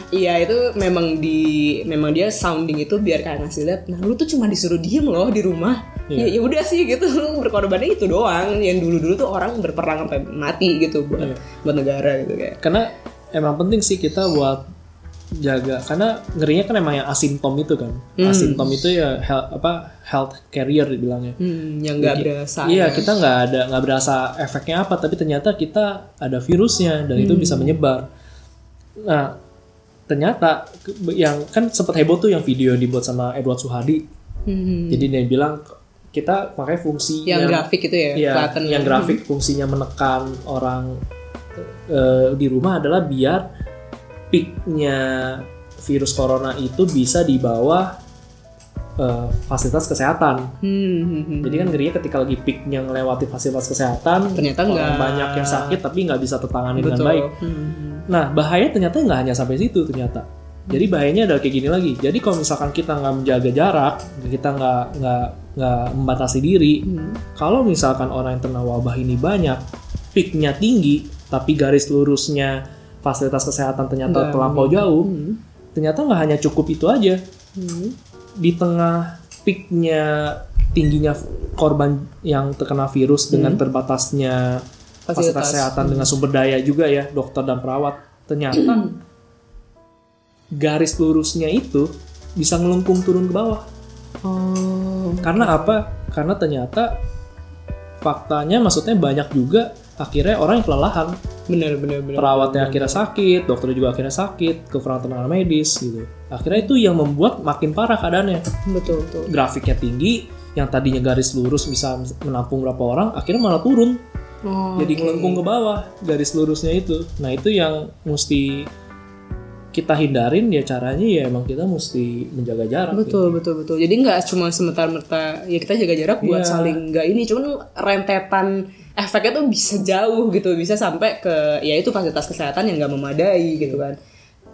Iya itu memang di memang dia sounding itu biar kayak ngasih lihat nah lu tuh cuma disuruh diem loh di rumah ya ya udah sih gitu lu berkorbannya itu doang. Yang dulu dulu tuh orang berperang sampai mati gitu buat buat negara gitu kayak. Karena emang penting sih kita buat jaga karena ngerinya kan emang yang asimptom itu kan. Asimptom itu ya health, apa health carrier dibilangnya. Hmm, yang nggak berasa. iya kita nggak ada nggak berasa efeknya apa tapi ternyata kita ada virusnya dan itu bisa menyebar. Nah ternyata yang kan sempat heboh tuh yang video yang dibuat sama Edward Suhadi. Hmm, jadi dia bilang kita pakai fungsi yang grafik itu ya Iya, kelihatan yang grafik fungsinya menekan orang eh, di rumah adalah biar peaknya virus corona itu bisa di bawah eh, fasilitas kesehatan. Hmm, hmm, hmm. Jadi kan ngerinya ketika lagi peaknya ngelewati fasilitas kesehatan, Ternyata orang nggak. banyak yang sakit tapi nggak bisa tertangani dengan baik. Hmm, Nah bahaya ternyata nggak hanya sampai situ ternyata. Jadi bahayanya adalah kayak gini lagi. Jadi kalau misalkan kita nggak menjaga jarak, kita nggak nggak nggak membatasi diri, hmm. kalau misalkan orang yang terkena wabah ini banyak, peaknya tinggi, tapi garis lurusnya fasilitas kesehatan ternyata terlampau jauh, Hmm. ternyata nggak hanya cukup itu aja. Hmm. Di tengah peaknya tingginya korban yang terkena virus dengan terbatasnya fasilitas Hmm. Fasilitas. kesehatan dengan sumber daya juga ya, dokter dan perawat, ternyata garis lurusnya itu bisa ngelengkung turun ke bawah. Oh. Karena apa? Karena ternyata faktanya maksudnya banyak juga akhirnya orang yang kelelahan. bener bener bener Perawatnya akhirnya sakit, dokter juga akhirnya sakit, kekurangan tenaga medis gitu. Akhirnya itu yang membuat makin parah keadaannya. betul betul Grafiknya tinggi, yang tadinya garis lurus bisa menampung berapa orang, akhirnya malah turun. Oh, Jadi oke. ngelengkung ke bawah garis lurusnya itu. Nah itu yang mesti kita hindarin ya caranya ya emang kita mesti menjaga jarak. gitu. betul betul betul jadi nggak cuma sementara merta ya kita jaga jarak buat Iya. saling nggak ini cuman rentetan efeknya tuh bisa jauh gitu bisa sampai ke ya itu fasilitas kesehatan yang nggak memadai gitu kan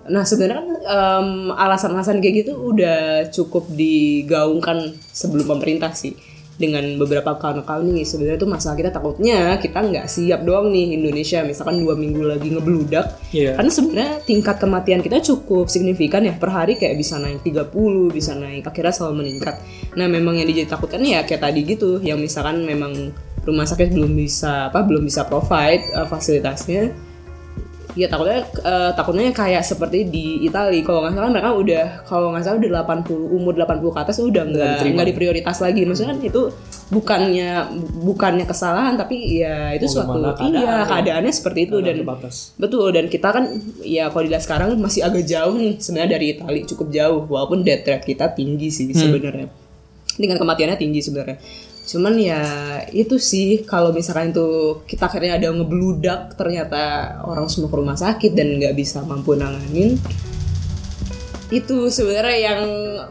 nah sebenarnya kan em, alasan-alasan kayak gitu udah cukup digaungkan sebelum pemerintah sih dengan beberapa account-account nih sebenarnya tuh masalah kita takutnya kita nggak siap doang nih Indonesia misalkan dua minggu lagi ngebludak Iya. karena sebenarnya tingkat kematian kita cukup signifikan ya per hari kayak bisa naik 30, bisa naik akhirnya selalu meningkat. Nah, memang yang dijadi takutkan ya kayak tadi gitu, yang misalkan memang rumah sakit belum bisa apa belum bisa provide uh, fasilitasnya. Ya takutnya eh, takutnya kayak seperti di Italia kalau nggak salah mereka udah kalau nggak salah udah 80 umur 80 ke atas udah nggak nggak diprioritas lagi. Maksudnya kan itu bukannya bukannya kesalahan tapi ya itu Mau suatu gimana iya keadaannya. keadaannya seperti itu. Dan terbatas. Betul dan kita kan ya kalau dilihat sekarang masih agak jauh nih sebenarnya dari Italia cukup jauh. Walaupun death rate kita tinggi sih sebenarnya. Dengan kematiannya tinggi sebenarnya. Cuman ya itu sih kalau misalkan itu kita akhirnya ada ngebludak ternyata orang semua ke rumah sakit dan nggak bisa mampu nanganin itu sebenarnya yang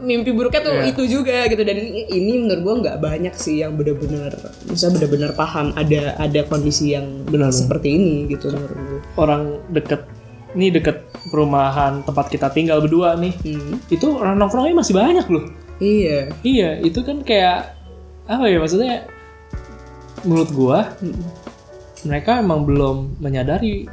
mimpi buruknya tuh Iya. itu juga gitu dan ini, menurut gua nggak banyak sih yang benar-benar bisa benar-benar paham ada ada kondisi yang Benar, seperti ini gitu menurut gua. Orang deket ini deket perumahan tempat kita tinggal berdua nih. Hmm. Itu orang nongkrongnya masih banyak loh. Iya. Iya, itu kan kayak apa ya maksudnya menurut gua mereka emang belum menyadari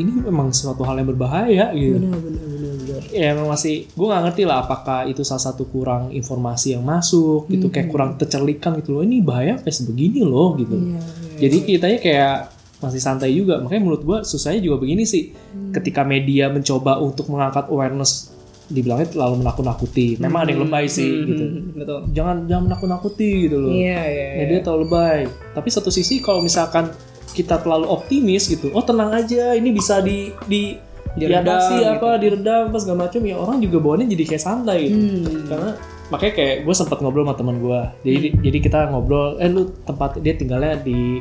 ini memang suatu hal yang berbahaya gitu. Benar benar benar benar. Ya emang masih gue nggak ngerti lah apakah itu salah satu kurang informasi yang masuk gitu kayak kurang tercerlikan gitu loh ini bahaya kayak sebegini loh gitu. Iya, Jadi kitanya kayak masih santai juga makanya menurut gua susahnya juga begini sih ketika media mencoba untuk mengangkat awareness dibilangnya terlalu menakut-nakuti. Memang ada yang lebay sih gitu. Hmm, betul. Jangan jangan menakut-nakuti gitu loh. Iya iya. iya. Media terlalu lebay. Tapi satu sisi kalau misalkan kita terlalu optimis gitu, oh tenang aja, ini bisa di di Diredam diatasi gitu. apa, diredam apa segala macam ya orang juga bawaannya jadi kayak santai gitu. Hmm. Karena makanya kayak gue sempat ngobrol sama teman gue. Jadi jadi kita ngobrol, eh lu tempat dia tinggalnya di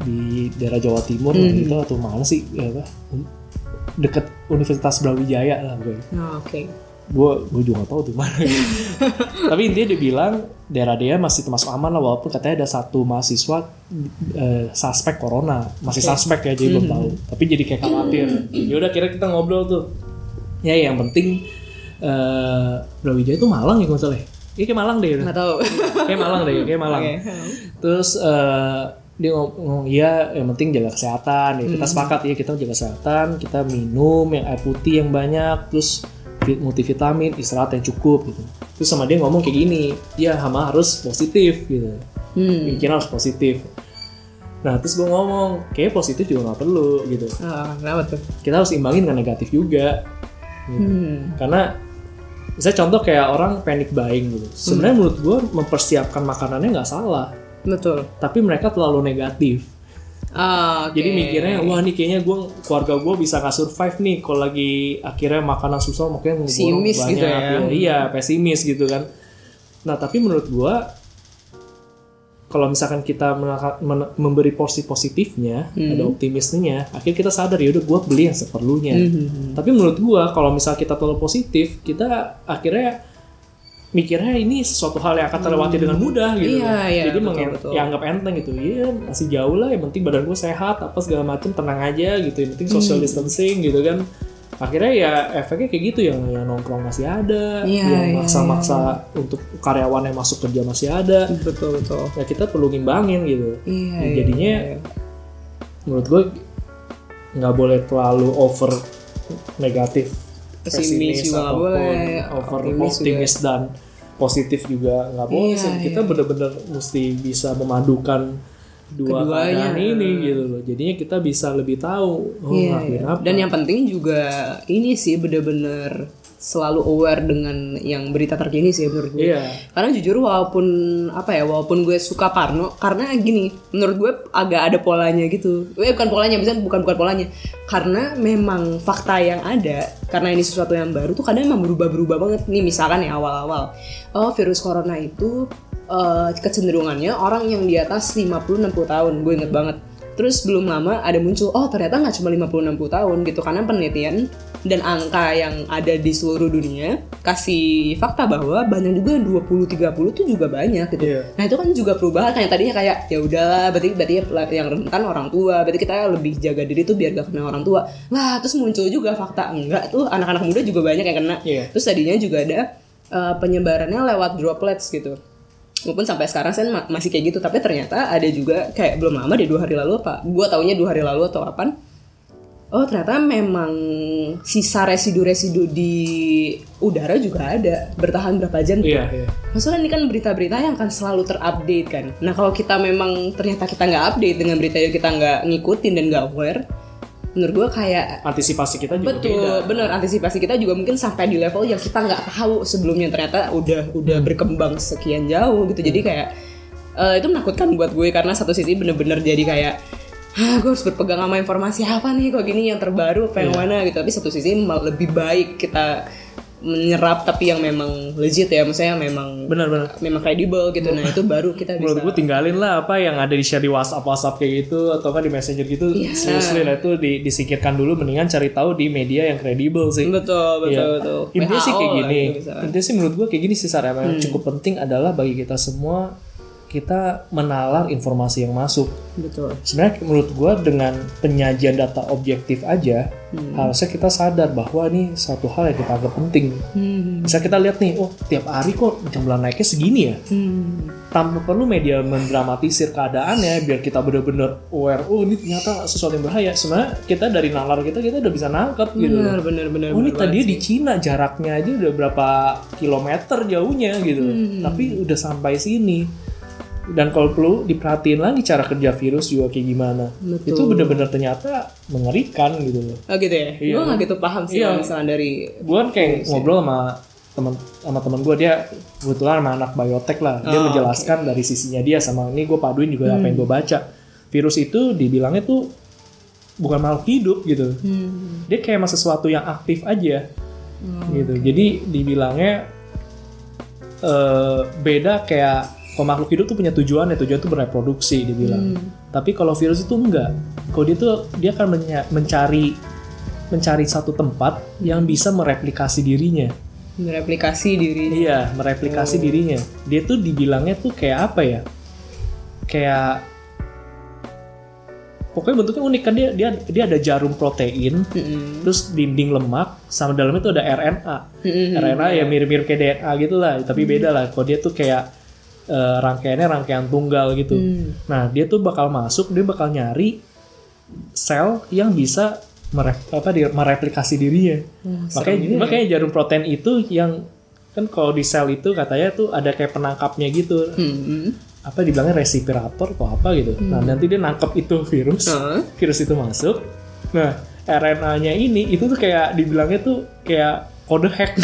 di daerah Jawa Timur Hmm. gitu atau mana sih ya apa? Deket Universitas Brawijaya lah gue. Nah, oke. gue gue juga gak tahu tuh mana tapi intinya dia bilang daerah dia masih termasuk aman lah walaupun katanya ada satu mahasiswa eh, suspek corona. Masih suspek ya jadi belum tahu. Tapi jadi kayak khawatir. Ya udah kira kita ngobrol tuh. Ya yang penting eh Brawijaya itu Malang ya nggak salah ya? Iya kayak Malang deh. Nggak tahu. Kayak Malang deh kayak Malang. Terus eh, dia ngom- ngomong iya yang penting jaga kesehatan. Ya kita sepakat ya kita jaga kesehatan kita minum yang air putih yang banyak terus vi- multivitamin istirahat yang cukup gitu. Terus sama dia ngomong kayak gini ya hama harus positif gitu. Hmm. pikiran harus positif. Nah terus gue ngomong kayak positif juga nggak perlu gitu. Ah, kenapa tuh? Kita harus imbangin dengan negatif juga. Gitu. hmm. karena misalnya contoh kayak orang panic buying gitu. Sebenarnya menurut gue mempersiapkan makanannya nggak salah betul tapi mereka terlalu negatif Ah, oke. jadi mikirnya wah nih kayaknya gue keluarga gue bisa nggak survive nih kalau lagi akhirnya makanan susah makanya Pesimis banyak gitu ya. iya pesimis gitu kan nah tapi menurut gue kalau misalkan kita memberi porsi positifnya Hmm. ada optimisnya akhirnya kita sadar ya udah gue beli yang seperlunya Mhm. tapi menurut gua kalau misal kita terlalu positif kita akhirnya mikirnya ini sesuatu hal yang akan terlewati dengan mudah gitu Iya, iya, jadi betul, mengen- betul. ya anggap enteng gitu. Iya masih jauh lah yang penting badan gue sehat apa segala macam tenang aja gitu. Yang penting social Hmm. distancing gitu kan. Akhirnya ya efeknya kayak gitu yang yang nongkrong masih ada Iya, yang iya, maksa-maksa untuk karyawan yang masuk kerja masih ada. Betul betul. Ya kita perlu ngimbangin gitu. Iya, Ya, iya, jadinya iya. menurut gue nggak boleh terlalu over negatif Pesimis juga nggak boleh, over optimis optimis, dan positif juga nggak boleh. Iya, sih. Kita bener-bener mesti bisa memadukan dua Keduanya. keadaan ini gitu loh. Jadinya kita bisa lebih tahu oh Iya, iya. apa. Dan yang penting juga ini sih bener-bener selalu aware dengan yang berita terkini sih menurut gue. iya Karena jujur walaupun apa ya, walaupun gue suka Parno, karena gini, menurut gue agak ada polanya gitu. Eh bukan polanya, bisa bukan bukan polanya. Karena memang fakta yang ada, karena ini sesuatu yang baru tuh kadang memang berubah-berubah banget. Nih misalkan ya awal-awal, oh virus corona itu eh, kecenderungannya orang yang di atas 50-60 tahun, gue inget banget. Terus belum lama ada muncul, oh ternyata nggak cuma 50-60 tahun gitu, karena penelitian dan angka yang ada di seluruh dunia kasih fakta bahwa banyak juga 20-30 itu juga banyak gitu. Iya. Nah itu kan juga perubahan kayak tadinya kayak ya udahlah berarti berarti yang rentan orang tua, berarti kita lebih jaga diri tuh biar gak kena orang tua. Lah terus muncul juga fakta enggak tuh anak-anak muda juga banyak yang kena. Iya. Terus tadinya juga ada eh, penyebarannya lewat droplets gitu. Walaupun sampai sekarang saya ma- masih kayak gitu, tapi ternyata ada juga kayak belum lama deh dua hari lalu apa? Gua taunya dua hari lalu atau kapan? Oh ternyata memang sisa residu-residu di udara juga ada bertahan berapa jam gitu. iya iya Maksudnya ini kan berita-berita yang akan selalu terupdate kan. Nah kalau kita memang ternyata kita nggak update dengan berita yang kita nggak ngikutin dan nggak aware, menurut gue kayak antisipasi kita juga betul beda. bener. Antisipasi kita juga mungkin sampai di level yang kita nggak tahu sebelumnya. Ternyata udah udah berkembang sekian jauh gitu. Jadi kayak eh, itu menakutkan buat gue karena satu sisi bener-bener jadi kayak ah gue harus berpegang sama informasi apa nih? Kok gini yang terbaru? Apa yang mana? Gitu. Tapi satu sisi lebih baik kita menyerap tapi yang memang legit ya maksudnya memang benar-benar memang kredibel gitu nah itu baru kita menurut bisa gue tinggalin lah apa yang ada di share di WhatsApp WhatsApp kayak gitu atau kan di Messenger gitu Iya. seriously lah itu di- disingkirkan dulu mendingan cari tahu di media yang kredibel sih betul betul Iya. betul Intinya sih kayak gini. itu misalnya. Intinya sih menurut gue kayak gini sih Sarah. Yang Hmm. cukup penting adalah bagi kita semua kita menalar informasi yang masuk. betul Sebenarnya menurut gue dengan penyajian data objektif aja Hmm. harusnya kita sadar bahwa ini satu hal yang kita anggap penting. hmm. Bisa kita lihat nih, oh tiap hari kok jumlah naiknya segini ya. Hmm. Tanpa perlu media mendramatisir keadaannya biar kita benar-benar aware. Oh ini ternyata sesuatu yang bahaya. Sebenarnya kita dari nalar kita kita udah bisa nangkep gitu. benar benar benar Oh ini tadi di Cina jaraknya aja udah berapa kilometer jauhnya gitu, Hmm. tapi udah sampai sini. Dan kalau perlu diperhatiin lagi cara kerja virus juga kayak gimana. Betul. Itu bener-bener ternyata mengerikan gitu loh. Oh gitu ya? Iya. Gue gak gitu paham sih Iya. misalnya dari Gue kan kayak ngobrol sama teman sama teman gue dia kebetulan sama anak biotek lah. Dia Oh, menjelaskan dari sisinya dia sama ini gue paduin juga apa yang gue baca. Virus itu dibilangnya tuh bukan makhluk hidup gitu. hmm. dia kayak emang sesuatu yang aktif aja Oh, gitu jadi dibilangnya eh, beda kayak kalau makhluk hidup tuh punya tujuan ya tujuan tuh bereproduksi dibilang tapi kalau virus itu enggak kalau dia tuh dia akan mencari mencari satu tempat yang bisa mereplikasi dirinya Mereplikasi diri. Iya, mereplikasi dirinya. Dia tuh dibilangnya tuh kayak apa ya? Kayak pokoknya bentuknya unik kan dia dia dia ada jarum protein, Mm-mm. terus dinding lemak, sama dalamnya tuh ada RNA. Mm-mm. RNA ya mirip-mirip kayak DNA gitu lah, tapi beda lah. Kalau dia tuh kayak eh, rangkaiannya rangkaian tunggal gitu. Hmm. Nah, dia tuh bakal masuk, dia bakal nyari sel yang bisa merep, apa dia mereplikasi dirinya. Wah, makanya ya. makanya jarum protein itu yang kan kalau di sel itu katanya tuh ada kayak penangkapnya gitu. Hmm. Apa dibilangnya respirator atau apa gitu. Nah, nanti dia nangkep itu virus. Hah? Virus itu masuk. Nah, RNA-nya ini itu tuh kayak dibilangnya tuh kayak kode hack.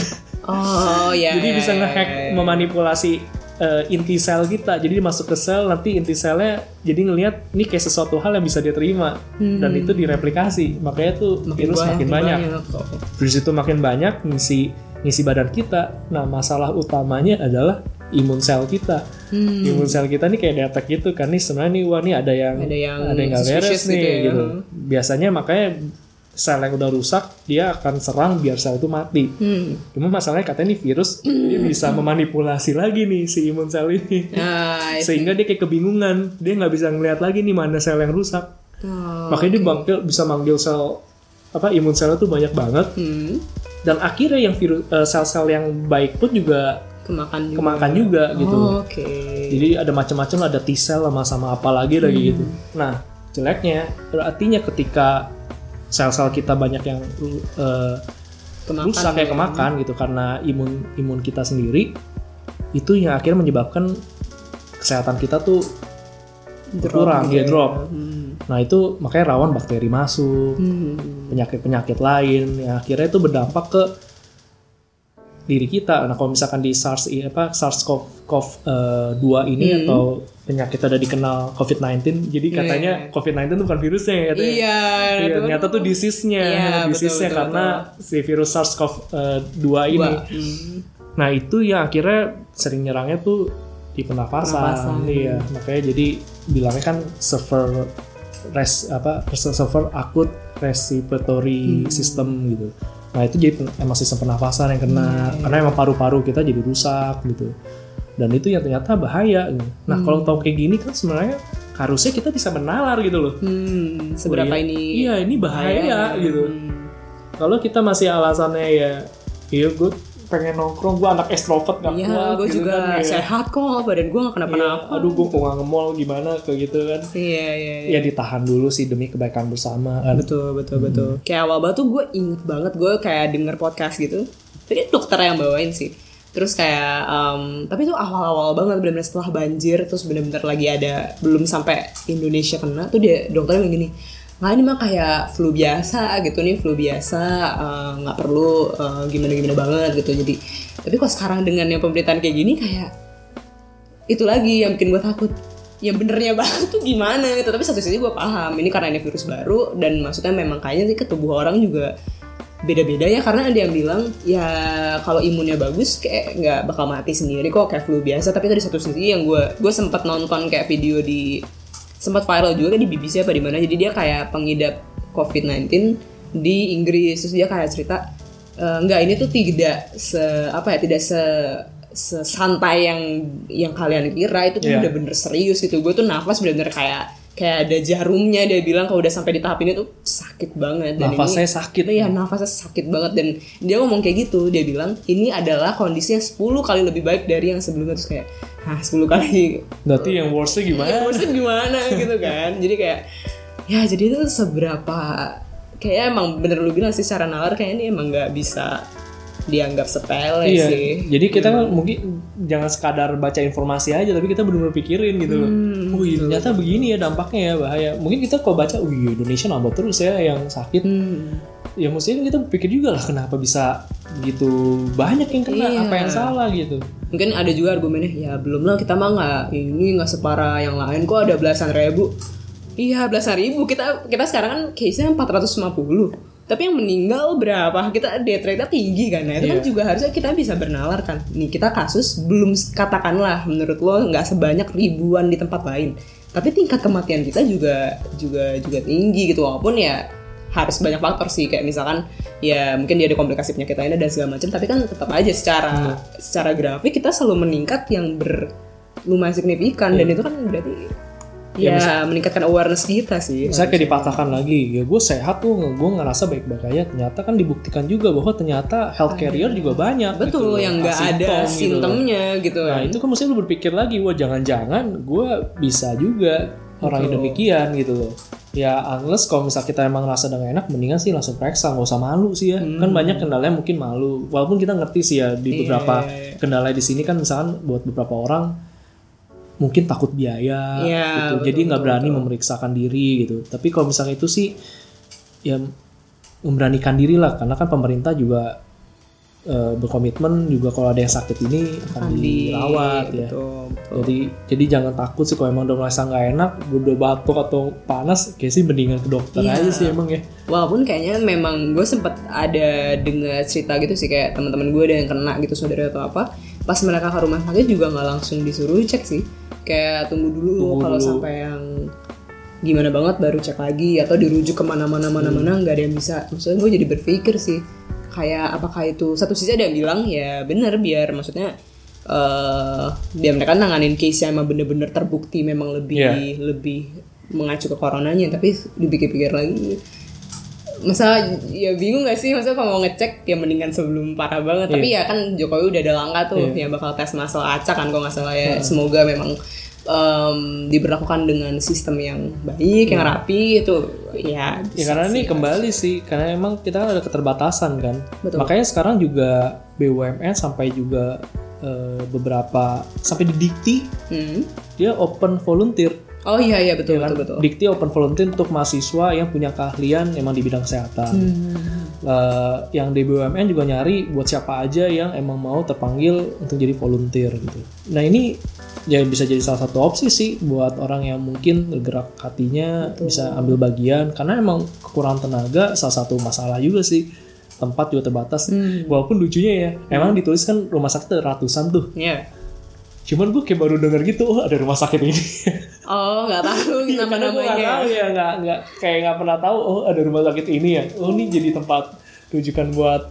Oh ya. Jadi ya, bisa ya, ngehack ya, ya. memanipulasi eh, inti sel kita. Jadi masuk ke sel nanti inti selnya jadi ngelihat ini kayak sesuatu hal yang bisa dia terima dan itu direplikasi. Makanya tuh virus makin banyak. kok. Virus itu makin banyak ngisi ngisi badan kita. Nah, masalah utamanya adalah imun sel kita. Hmm. Imun sel kita nih kayak detek gitu kan nih sebenarnya nih wah nih ada yang Ada yang ada yang nggak beres suspicious nih gitu ya. gitu. Biasanya makanya sel yang udah rusak dia akan serang biar sel itu mati. Hmm. Cuma masalahnya katanya nih virus dia bisa memanipulasi lagi nih si imun sel ini. Nah, itu. Sehingga dia kayak kebingungan. Dia nggak bisa ngeliat lagi nih mana sel yang rusak. Oh, Makanya dia manggil, bisa manggil sel apa imun selnya tuh banyak banget. hmm. Dan akhirnya yang virus eh, sel-sel yang baik pun juga Kemakan juga. kemakan juga gitu. Oh, Oke. Jadi ada macam-macam ada T cell sama sama apa lagi lagi gitu. Nah jeleknya artinya ketika sel-sel kita banyak yang Kemakan rusak kayak ya. kemakan gitu karena imun imun kita sendiri itu yang akhirnya menyebabkan kesehatan kita tuh berkurang gitu ya drop. Hmm. Nah itu makanya rawan bakteri masuk, Hmm. penyakit-penyakit lain yang akhirnya itu berdampak ke diri kita. Nah kalau misalkan di SARS apa SARS-CoV-2 ini Hmm. atau penyakit udah dikenal COVID-19, jadi katanya COVID-19 itu bukan virusnya katanya. Iya. Iya, ternyata tuh disease-nya, Iya, betul, disease-nya betul, karena si virus SARS-CoV-2 ini. Dua. Hmm. Nah itu yang akhirnya sering nyerangnya tuh di pernafasan, Pernafasan. iya. Makanya jadi bilangnya kan server res apa server akut respiratory Hmm. system gitu. Nah itu jadi emang sistem pernafasan yang kena Hmm. karena emang paru-paru kita jadi rusak gitu. Dan itu yang ternyata bahaya. Gitu. Nah kalau Hmm. tahu kayak gini kan sebenarnya harusnya kita bisa menalar gitu loh. Hmm. Seberapa iya. ini? Iya ini bahaya gitu. Hmm. Kalau kita masih alasannya ya, iya gue pengen nongkrong, gue anak extrovert gak Iya, kuat gue gitu juga kan, ya. sehat kok, badan gue gak Iya, kenapa-napa. aduh gue kok gak nge-mall gimana kayak gitu kan. Iya, iya, iya. Ya ditahan dulu sih demi kebaikan bersama kan. Betul, betul, betul. Kayak awal banget tuh gue inget banget gue kayak denger podcast gitu. Tapi dokter yang bawain sih. Terus kayak, em, tapi itu awal-awal banget benar-benar setelah banjir terus benar-benar lagi ada belum sampai Indonesia kena tuh dia dokternya bilang gini, nah ini mah kayak flu biasa gitu nih flu biasa eh, nggak perlu eh, gimana-gimana banget gitu. Jadi tapi kok sekarang dengan yang pemerintahan kayak gini kayak itu lagi yang bikin gue takut. Yang benernya banget tuh gimana gitu tapi satu sisi gue paham ini karena ini virus baru dan maksudnya memang kayaknya sih ke tubuh orang juga beda-beda ya karena ada yang bilang ya kalau imunnya bagus kayak nggak bakal mati sendiri kok kayak flu biasa. Tapi tadi satu sisi yang gue gue sempat nonton kayak video di sempat viral juga kan di BBC apa di mana. Jadi dia kayak pengidap COVID-19 di Inggris. Terus dia kayak cerita "Eh, enggak ini tuh tidak se apa ya tidak se sesantai yang yang kalian kira. Itu tuh Iya. bener-bener serius gitu. Gue tuh nafas bener-bener kayak kayak ada jarumnya dia bilang kalau udah sampai di tahap ini tuh sakit banget. Dan Nafasnya ini, sakit. Iya nafasnya sakit banget. Dan dia ngomong kayak gitu dia bilang ini adalah kondisi yang 10 kali lebih baik dari yang sebelumnya. Terus kayak ah 10 kali? Berarti yang worstnya gimana? ya maksudnya gimana gitu kan. Jadi kayak ya jadi itu seberapa kayak emang bener lu bilang sih secara nalar kayak ini emang nggak bisa dianggap sepele Iya, sih jadi kita kan mungkin jangan sekadar baca informasi aja, tapi kita benar-benar pikirin gitu loh. Hmm, oh iya, ternyata begini ya dampaknya ya bahaya. Mungkin kita kalau baca, iya Indonesia nambah terus ya yang sakit. Hmm. Ya mestinya kita pikir juga lah kenapa bisa gitu banyak yang kena, Iya. apa yang salah gitu. mungkin ada juga argumennya ya belum lah kita mah nggak ini nggak separah yang lain kok ada belasan ribu iya belasan ribu kita kita sekarang kan case nya 450 tapi yang meninggal berapa? Kita death rate tinggi kan nah itu kan Iya. juga harusnya kita bisa bernalar kan. Nih kita kasus belum katakanlah menurut lo nggak sebanyak ribuan di tempat lain. Tapi tingkat kematian kita juga juga juga tinggi gitu. Walaupun ya harus banyak faktor sih. Kayak misalkan ya mungkin dia ada komplikasi penyakit lainnya dan segala macam. Tapi kan tetap aja secara Hmm. secara grafik kita selalu meningkat yang ber lumayan signifikan. Dan itu kan berarti Ya, ya, meningkatkan awareness kita sih Misalnya kayak dipatahkan lagi, ya gue sehat tuh, gue ngerasa baik-baik aja. Ternyata kan dibuktikan juga bahwa ternyata health carrier juga banyak. betul gitu yang nggak ada asimptom gitu gitu, Nah itu kan mesti lu berpikir lagi, wah jangan-jangan gue bisa juga orang yang demikian gitu loh. Ya unless kalau misal kita emang ngerasa gak enak, mendingan sih langsung periksa, nggak usah malu sih ya. Kan banyak kendalanya mungkin malu. Walaupun kita ngerti sih ya di beberapa kendala di sini kan misalkan buat beberapa orang mungkin takut biaya Iya, gitu. Jadi nggak berani memeriksakan diri gitu. Tapi kalau misalnya itu sih ya memberanikan diri lah karena kan pemerintah juga eh, berkomitmen juga kalau ada yang sakit ini akan dirawat ya. betul, betul. Jadi jadi jangan takut sih kalau emang udah merasa nggak enak, udah batuk atau panas, kayak sih mendingan ke dokter Iya. aja sih emang ya. Walaupun kayaknya memang gue sempet ada dengar cerita gitu sih kayak teman-teman gue ada yang kena gitu saudara atau apa. Pas mereka ke rumah sakit juga nggak langsung disuruh cek sih. Kayak tunggu dulu kalau sampai yang gimana banget baru cek lagi atau dirujuk ke mana-mana mana-mana nggak ada yang bisa. Maksudnya gue jadi berpikir sih kayak apakah itu satu sisi ada yang bilang ya bener biar maksudnya eh biar mereka nanganin case yang emang bener-bener terbukti memang lebih Iya. lebih mengacu ke coronanya tapi dipikir-pikir lagi masa ya bingung gak sih masa kalau mau ngecek ya mendingan sebelum parah banget tapi ya kan Jokowi udah ada langkah tuh yang bakal tes masal acak kan kalau nggak salah ya semoga memang em, diberlakukan dengan sistem yang baik yang rapi itu ya Ya karena ini kembali sih, karena emang kita kan ada keterbatasan kan. Betul. Makanya sekarang juga BUMN sampai juga eh, beberapa sampai di Dikti Hmm. dia open volunteer. Oh iya iya betul kan? betul betul. Dikti open volunteer untuk mahasiswa yang punya keahlian emang di bidang kesehatan. Eh, yang di BUMN juga nyari buat siapa aja yang emang mau terpanggil untuk jadi volunteer gitu. Nah ini ya bisa jadi salah satu opsi sih buat orang yang mungkin bergerak hatinya bisa ambil bagian. Karena emang kekurangan tenaga salah satu masalah juga sih. Tempat juga terbatas. Walaupun lucunya ya emang dituliskan rumah sakit ratusan tuh. Iya. cuman gue kayak baru denger gitu oh ada rumah sakit ini oh nggak tahu Iya, nama karena gue nggak tahu ya nggak nggak kayak nggak pernah tahu oh ada rumah sakit ini ya oh ini jadi tempat rujukan buat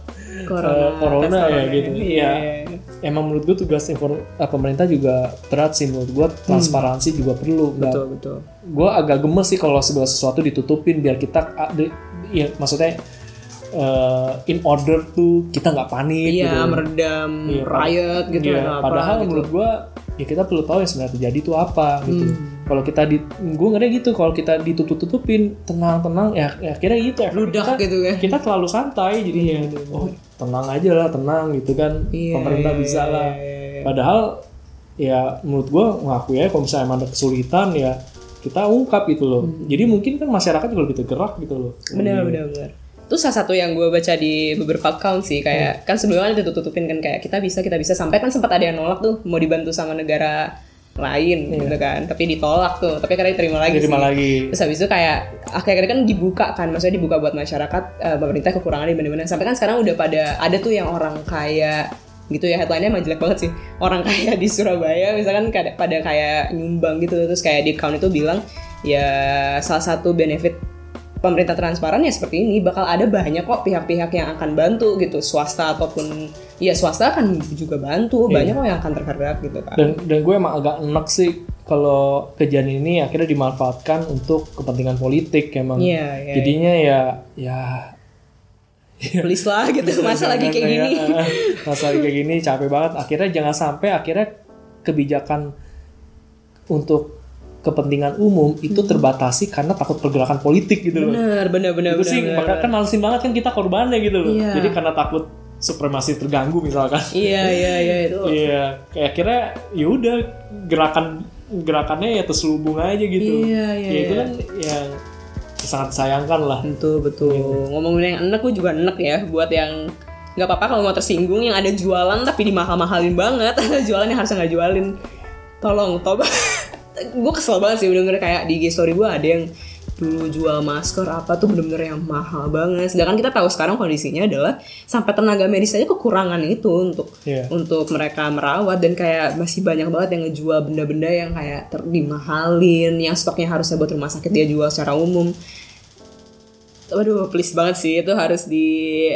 Corona, eh, corona tes ya corona. gitu Iya, ya iya. emang menurut gue tugas infor- eh, pemerintah juga berat sih menurut gue transparansi juga perlu nggak betul betul gue agak gemes sih kalau segala sesuatu ditutupin biar kita ya maksudnya eh, in order tuh kita nggak panik iya gitu meredam Iya, riot gitu Iya, apa padahal gitu. menurut gua ya kita perlu tahu yang sebenarnya terjadi itu apa gitu. Hmm. Kalau kita di gua ngeri gitu kalau kita ditutup-tutupin tenang-tenang ya, ya kira gitu ya. Ludah kita, gitu kan. Kita terlalu santai jadinya. Oh, tenang aja lah, tenang gitu kan. Iya, Pemerintah iya, bisa lah. iya. Padahal ya menurut gua ngaku ya kalau misalnya emang ada kesulitan ya kita ungkap gitu loh. Jadi mungkin kan masyarakat juga lebih tergerak gitu loh. Hmm. benar benar benar itu salah satu yang gue baca di beberapa account sih kayak kan sebelumnya kan ditutup-tutupin kan kayak kita bisa kita bisa sampai kan sempat ada yang nolak tuh mau dibantu sama negara lain gitu kan tapi ditolak tuh tapi karena diterima lagi Diterima sih. lagi. terus habis itu kayak akhirnya kan dibuka kan maksudnya dibuka buat masyarakat eh, pemerintah kekurangan di mana-mana sampai kan sekarang udah pada ada tuh yang orang kaya gitu ya headline-nya emang jelek banget sih orang kaya di Surabaya misalkan pada kayak nyumbang gitu terus kayak di account itu bilang ya salah satu benefit pemerintah transparan ya seperti ini. Bakal ada banyak kok pihak-pihak yang akan bantu gitu. Swasta ataupun ya swasta akan juga bantu. Banyak kok yang akan tergerak gitu kan dan dan gue emang agak enak sih kalau kejadian ini akhirnya dimanfaatkan untuk kepentingan politik emang. Iya, iya, jadinya ya ya. Please lah gitu masa lagi kayak gini. masa lagi kayak gini capek banget. Akhirnya jangan sampai akhirnya kebijakan untuk kepentingan umum itu terbatasi karena takut pergerakan politik gitu loh benar benar benar itu benar, sih benar. makanya kan malesin banget kan kita korbannya gitu loh Iya. jadi karena takut supremasi terganggu misalkan iya iya iya itu Iya, kayak akhirnya ya udah gerakan gerakannya ya terselubung aja gitu. Iya, iya, Ya itu iya. kan yang sangat sayangkan lah. betul betul ngomongin yang enak gue juga enak ya buat yang nggak apa-apa kalau mau tersinggung yang ada jualan tapi dimahal-mahalin banget ada jualan yang harusnya nggak jualin tolong toba gue kesel banget sih bener-bener kayak di IG story gue ada yang dulu jual masker apa tuh bener-bener yang mahal banget sedangkan kita tahu sekarang kondisinya adalah sampai tenaga medis aja kekurangan itu untuk Iya. untuk mereka merawat dan kayak masih banyak banget yang ngejual benda-benda yang kayak ter dimahalin yang stoknya harusnya buat rumah sakit dia jual secara umum waduh please banget sih itu harus di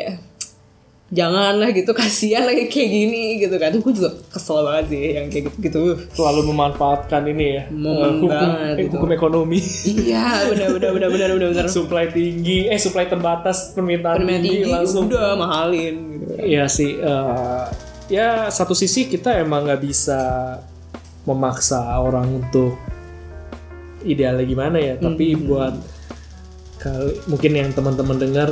jangan lah gitu kasihan lagi kayak gini gitu kan tuh gue juga kesel banget sih yang kayak gitu gitu Selalu memanfaatkan ini ya. Momen eh, hukum, banget eh, gitu. hukum ekonomi. iya benar benar benar benar benar benar supply tinggi, eh supply terbatas, permintaan, permintaan tinggi, tinggi langsung. udah mahalin gitu Iya sih. eh, ya satu sisi kita emang nggak bisa memaksa orang untuk idealnya gimana ya. Tapi Hmm. buat kali mungkin yang teman-teman dengar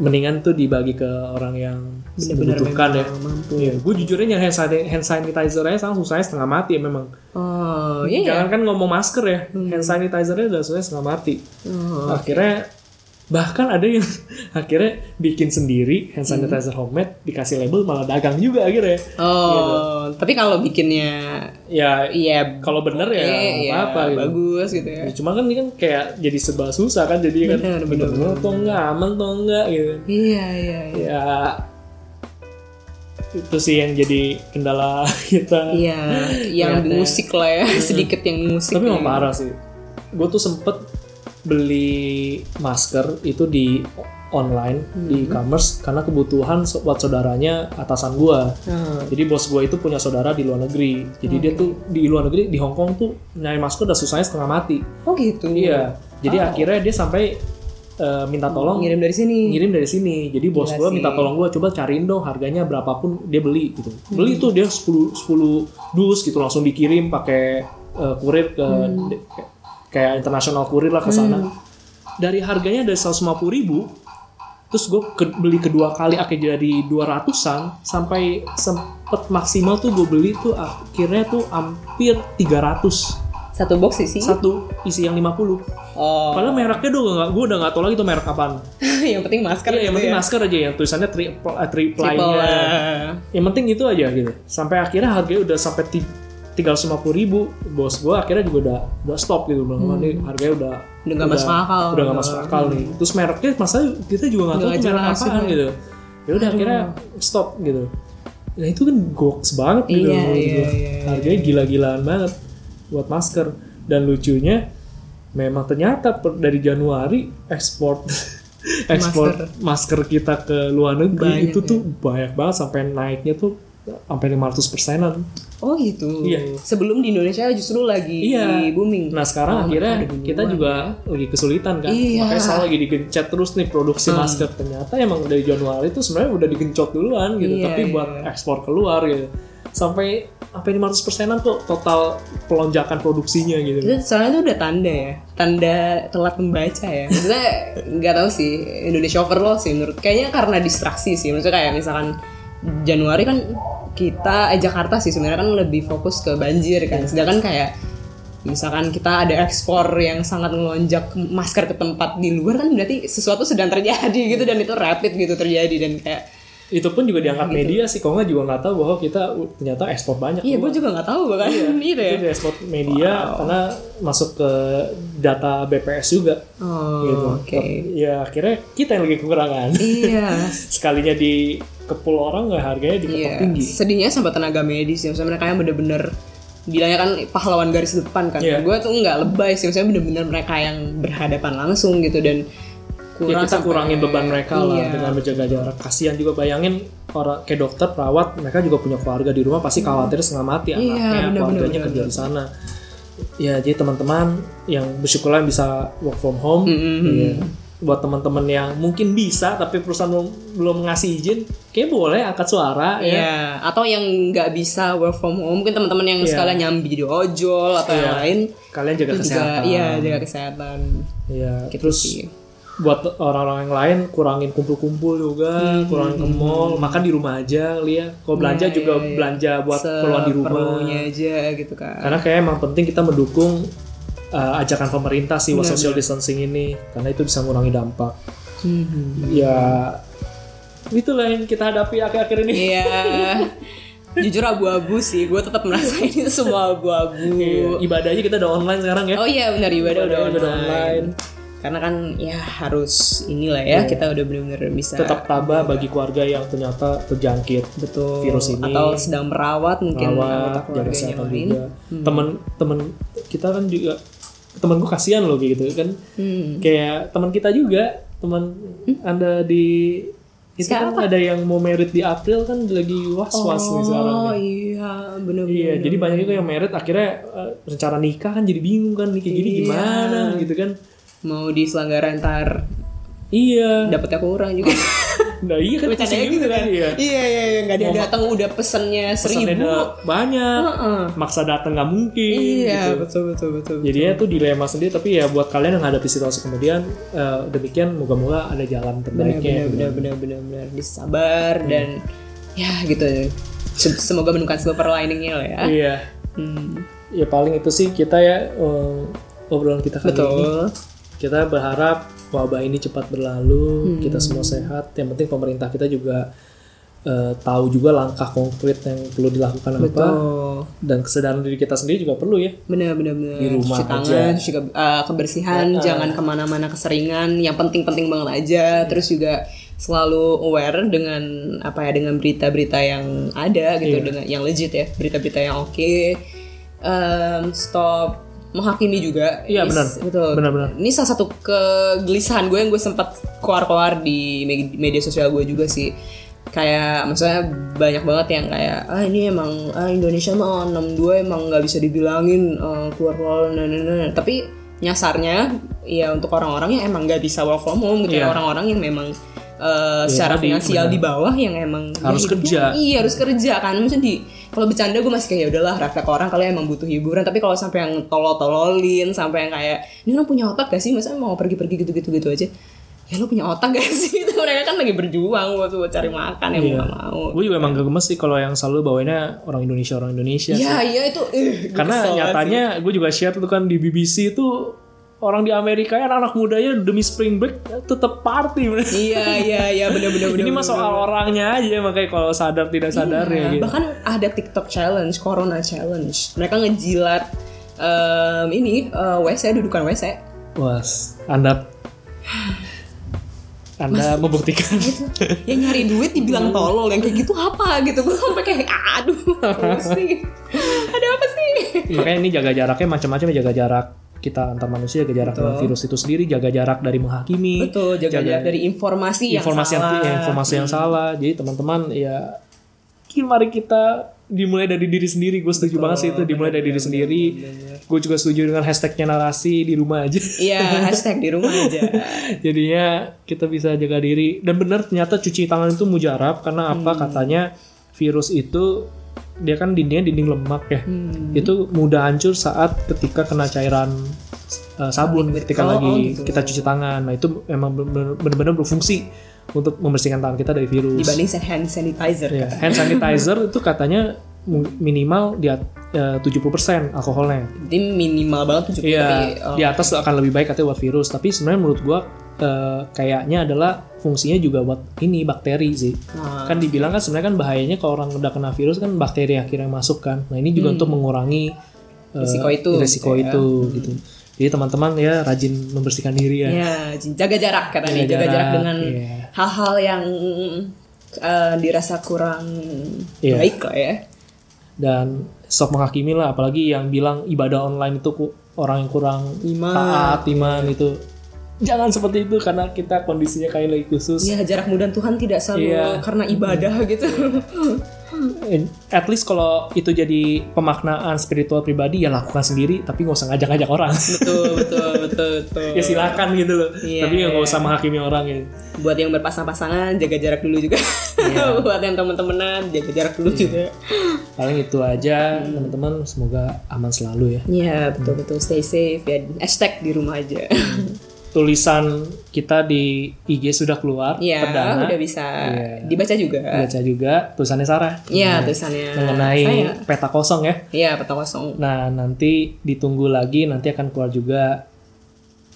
mendingan tuh dibagi ke orang yang membutuhkan ya. mampu. Iya, gue jujurnya sanitizer, hand sanitizer aja sekarang susahnya setengah mati ya memang. oh iya ya Jangan kan ngomong masker ya, hand sanitizernya udah susahnya setengah mati. Oh. Akhirnya bahkan ada yang akhirnya bikin sendiri hand sanitizer homemade dikasih label malah dagang juga akhirnya. oh tapi kalau bikinnya Ya iya kalau bener ya oke, nggak ya, gitu. bagus gitu ya Ya, Cuma kan ini kan kayak jadi serba susah kan jadi kan Bener, bener, atau enggak aman atau enggak gitu. iya iya iya Ya itu sih yang jadi kendala kita. Iya, yang Lihatnya. musik lah ya, sedikit yang musik. Tapi emang ya. parah sih. Gue tuh sempet beli masker itu di online di e-commerce karena kebutuhan buat saudaranya atasan gua. Hmm. Jadi bos gua itu punya saudara di luar negeri. Jadi dia tuh di luar negeri di Hong Kong tuh nyari masker udah susahnya setengah mati. Oh gitu. Iya. Jadi akhirnya dia sampai eh, minta tolong Ngirim dari sini. ngirim dari sini. Jadi bos Gila gua sih. minta tolong gua coba cariin dong harganya berapapun dia beli gitu. Beli tuh dia 10 10 dus gitu langsung dikirim pakai eh, kurir ke de- kayak internasional kurir lah ke sana. Dari harganya dari 150 ribu terus gue beli kedua kali akhirnya jadi 200-an sampai sempet maksimal tuh gue beli tuh akhirnya tuh hampir 300 Satu box sih. satu isi yang 50 Oh. padahal mereknya tuh gak, gue udah gak tau lagi tuh merek apaan yang penting masker Iya, yang gitu penting ya. masker aja yang tulisannya tri, uh, Triple lah. Yang penting itu aja gitu. Sampai akhirnya harganya udah sampai tiga ratus ribu. Bos gue akhirnya juga udah udah stop gitu. Bilang, "Wah, ini harganya udah Hmm. Udah nggak masuk akal. Udah gak masuk akal nih. Terus mereknya masa kita juga gak tahu merek jelas, apaan ya. gitu. Ya udah akhirnya stop gitu. Nah itu kan goks banget gitu. Iya, iya, gua. iya, Harganya gila-gilaan banget buat masker. Dan lucunya memang ternyata per- dari Januari ekspor ekspor masker. kita ke luar negeri Banyak, itu tuh banyak banget sampai naiknya tuh sampai 500 persenan. Oh gitu. Iya. Sebelum di Indonesia justru lagi Iya. booming. Nah sekarang Oh, akhirnya kita juga lagi kesulitan kan, Iya. makanya selalu lagi digencet terus nih produksi masker. Ternyata emang dari Januari itu sebenarnya udah digencot duluan gitu, Iya, tapi buat ekspor keluar gitu. Sampai sampai 500 persenan kok total pelonjakan produksinya gitu. Itu soalnya itu udah tanda ya, tanda telat membaca ya. Maksudnya nggak tahu sih Indonesia overload sih menurut. Kayaknya karena distraksi sih. Maksudnya kayak misalkan Januari kan kita eh, Jakarta sih sebenarnya kan lebih fokus ke banjir kan. Sedangkan kayak misalkan kita ada ekspor yang sangat melonjak masker ke tempat di luar kan berarti sesuatu sedang terjadi gitu dan itu rapid gitu terjadi dan kayak Itu pun juga diangkat media sih, kok nggak juga nggak tahu bahwa kita ternyata ekspor banyak. iya gue juga nggak tahu bahkan gitu ya. Itu ekspor media karena masuk ke data BPS juga. Oh, gitu. oke. Ya akhirnya kita yang lagi kekurangan. Iya, Sekalinya di kepul orang nggak harganya diketok Iya, tinggi. sedihnya sampai tenaga medis ya, maksudnya mereka yang bener-bener bilangnya kan pahlawan garis depan kan. Iya. Gue tuh nggak lebay sih, maksudnya bener-bener mereka yang berhadapan langsung gitu dan Ya kurang kita sampai- kurangin beban mereka lah Iya. dengan menjaga jarak. Kasihan juga bayangin orang kayak dokter, perawat, mereka juga punya keluarga di rumah pasti khawatir setengah mati Iya, anaknya, bener, keluarganya bener, kerja di sana. Ya jadi teman-teman yang bersyukurlah bisa work from home. Iya. Buat teman-teman yang mungkin bisa tapi perusahaan belum, belum ngasih izin, kayak boleh angkat suara ya. Iya, atau yang nggak bisa work from home, mungkin teman-teman yang Iya. sekalian nyambi di ojol atau yang lain Kalian jaga kesehatan. iya jaga kesehatan. Iya, Gitu terus sih. buat orang-orang yang lain kurangin kumpul-kumpul juga, Hmm, kurangin ke mall, makan di rumah aja ya. Kalau belanja Iya, juga iya, iya. belanja buat keluar di rumah. Aja gitu kan. Karena kayak emang penting kita mendukung uh, ajakan pemerintah sih buat social distancing ini karena itu bisa mengurangi dampak. Hmm. Ya itulah yang kita hadapi akhir-akhir ini. Iya. Jujur abu-abu sih, gue tetap merasa ini semua abu-abu. Iya, Ibadahnya kita udah online sekarang ya. Oh iya benar ibadah udah Ibadahnya udah online. online. Karena kan ya harus inilah ya kita udah benar-benar bisa Tetap tabah bagi keluarga yang ternyata terjangkit betul virus ini. atau sedang merawat mungkin anggota rawat, jaga keluarganya kesehatan lain. juga. Temen-temen kita kan juga temen gue kasihan loh gitu kan Hmm. kayak teman kita juga teman anda di itu kan ada yang mau merit di April kan lagi was was nih sekarang Oh iya, bener Iya, jadi banyak juga yang merit akhirnya eh, rencana nikah kan jadi bingung kan nih kayak gini Iya. gimana gitu kan. Mau diselenggara ntar Iya. dapetnya kurang juga. Nah iya kan Bercandanya pusing gitu kan? Iya. Iya iya iya nggak dia datang udah pesennya seribu. ada banyak. Heeh. Maksa datang nggak mungkin. Iya gitu. betul betul betul. Jadinya tuh dilema sendiri tapi ya buat kalian yang hadapi situasi kemudian eh, demikian moga-moga ada jalan terbaiknya. benar benar benar benar benar disabar dan ya gitu. Sem- Semoga menemukan silver liningnya lah ya. Iya. Hmm, Ya paling itu sih kita ya eh, obrolan kita kali ini. betul. Kita berharap wabah ini cepat berlalu, Hmm. kita semua sehat. Yang penting pemerintah kita juga eh, tahu juga langkah konkret yang perlu dilakukan apa Betul. dan kesadaran diri kita sendiri juga perlu ya. Benar benar benar. Di rumah Cuci aja. tangan, cuci ke- uh, kebersihan, jangan ke mana-mana keseringan. Yang penting-penting banget aja. Terus juga selalu aware dengan apa ya dengan berita-berita yang ada gitu dengan yang legit ya berita-berita yang oke. Em, stop menghakimi juga. Iya, benar. Betul. Benar-benar. Ini salah satu kegelisahan gue yang gue sempat keluar-keluar di me- media sosial gue juga sih. Kayak maksudnya banyak banget yang kayak ah ini emang ah Indonesia mah 62 emang nggak bisa dibilangin eh, keluar-keluar nah, nah, nah. tapi nyasarnya ya untuk orang-orang yang emang nggak bisa work from home gitu ya Iya. orang-orang yang memang eh, secara tadi, finansial di bawah yang emang ya Harus hidupnya- kerja. iya harus kerja kan maksudnya di kalau bercanda gue masih kayak ya udahlah refleks orang kalau emang butuh hiburan. Tapi kalau sampai yang tolol-tololin sampai yang kayak ini orang punya otak gak sih? Masa mau pergi-pergi gitu-gitu gitu aja? Ya lo punya otak gak sih? Itu mereka kan lagi berjuang buat, buat cari makan ya mau gak mau. Gue juga emang gak gemes sih kalau yang selalu bawainnya orang Indonesia orang Indonesia. Iya iya itu gue Karena nyatanya gue juga share tuh kan di BBC itu orang di Amerika ya anak mudanya demi spring break tetap party. sih. iya iya iya bener-bener Ini mah soal orangnya aja makanya kalau sadar tidak sadar ya gitu. bahkan ada TikTok challenge Corona challenge. Mereka ngejilat em, ini eh, WC dudukan WC Was, Anda Anda membuktikan. Yang nyari duit dibilang tolol yang kayak gitu apa gitu. Gue sampai kayak aduh pusing ada apa sih? Makanya ini jaga jaraknya macam-macam jaga jarak kita antar manusia jaga jarak dengan virus itu sendiri jaga jarak dari menghakimi betul jaga jarak dari informasi yang informasi yang, salah. Hmm. ya, informasi yang salah. Jadi teman-teman ya mari kita dimulai dari diri sendiri. Gue setuju banget sih itu dimulai dari diri sendiri. gue juga setuju dengan hashtagnya narasi di rumah aja. Iya hashtag di rumah aja. Jadinya kita bisa jaga diri. Dan benar ternyata cuci tangan itu mujarab karena apa? Hmm. katanya virus itu dia kan dindingnya dinding lemak ya. Hmm. itu mudah hancur saat ketika kena cairan uh, sabun ketika Oh, lagi oh gitu. kita cuci tangan. Nah itu memang benar- benar-benar berfungsi untuk membersihkan tangan kita dari virus. Dibanding hand sanitizer Ya, hand sanitizer itu katanya minimal di eh, 70% alkoholnya. Jadi minimal banget 70 Iya, tapi, oh, di atas akan lebih baik katanya buat virus. Tapi sebenarnya menurut gua eh, kayaknya adalah fungsinya juga buat ini bakteri sih. Nah. Kan dibilang kan sebenarnya kan bahayanya kalau orang udah kena virus kan bakteri akhirnya masuk kan. Nah ini juga untuk mengurangi Hmm. Risiko itu, risiko gitu ya. itu gitu. Jadi teman-teman ya rajin membersihkan diri ya. ya jaga jarak katanya Jaga jaga jarak jarak, dengan iya. hal-hal yang eh, dirasa kurang Iya. baik lah ya Dan stop menghakimi lah, apalagi yang bilang ibadah online itu orang yang kurang Iman. taat, iman itu. Jangan seperti itu karena kita kondisinya kayak lagi khusus. Iya jarak mudah Tuhan tidak selalu Iya. karena ibadah gitu. Eh, at least kalau itu jadi pemaknaan spiritual pribadi ya lakukan sendiri tapi nggak usah ngajak-ngajak orang betul betul betul betul. ya silakan gitu loh Iya, tapi nggak usah menghakimi orang gitu Buat yang berpasang-pasangan jaga jarak dulu juga. Iya. Buat yang temen-temenan jaga jarak dulu juga. paling itu aja teman-teman semoga aman selalu ya Iya betul betul stay safe ya. Hashtag di rumah aja. tulisan kita di IG sudah keluar Iya perdana udah bisa Iya. dibaca juga. baca juga tulisannya Sarah Iya tulisannya. mengenai saya. peta kosong ya Iya peta kosong. nah nanti ditunggu lagi nanti akan keluar juga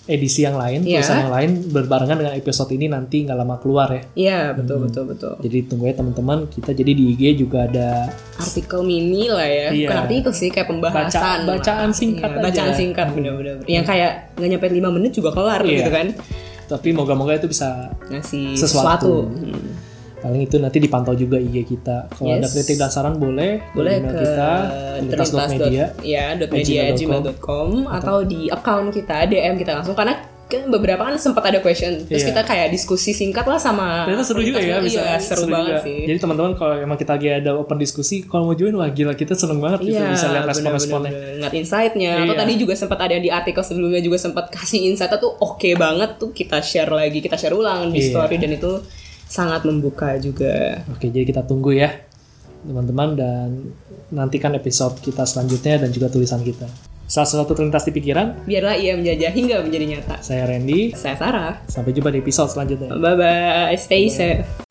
edisi yang lain Iya. tulisan yang lain berbarengan dengan episode ini nanti nggak lama keluar ya Iya betul betul betul. Jadi tunggu ya teman-teman. Kita jadi di IG juga ada Artikel mini lah ya. Iya. Bukan artikel sih kayak pembahasan. Baca- bacaan singkat Bacaan aja. singkat bener-bener. Yang kayak nggak nyampe 5 menit juga kelar Iya. gitu kan. tapi moga-moga itu bisa Ngasih Sesuatu. sesuatu. Hmm. Paling itu nanti dipantau juga IG kita kalau ada Yes. kritik dan saran boleh boleh ke kita terlintas.media ya dot media gmail.com atau di account kita DM kita langsung karena kan beberapa kan sempat ada question terus Iya. kita kayak diskusi singkat lah sama Ternyata seru juga ya bisa iya, seru, banget juga. sih Jadi teman-teman kalau emang kita lagi ada open diskusi, kalau mau join wah gila kita seneng banget gitu Iya, bisa lihat respon-responnya. ngeliat insight-nya atau Iya. tadi juga sempat ada di artikel sebelumnya juga sempat kasih insight tuh oke banget tuh kita share lagi kita share ulang di Iya. story dan itu sangat membuka juga Oke, jadi kita tunggu ya teman-teman dan nantikan episode kita selanjutnya dan juga tulisan kita. Salah satu terlintas di pikiran, biarlah ia menjajah hingga menjadi nyata saya Randy. saya Sarah Sampai jumpa di episode selanjutnya. bye bye stay safe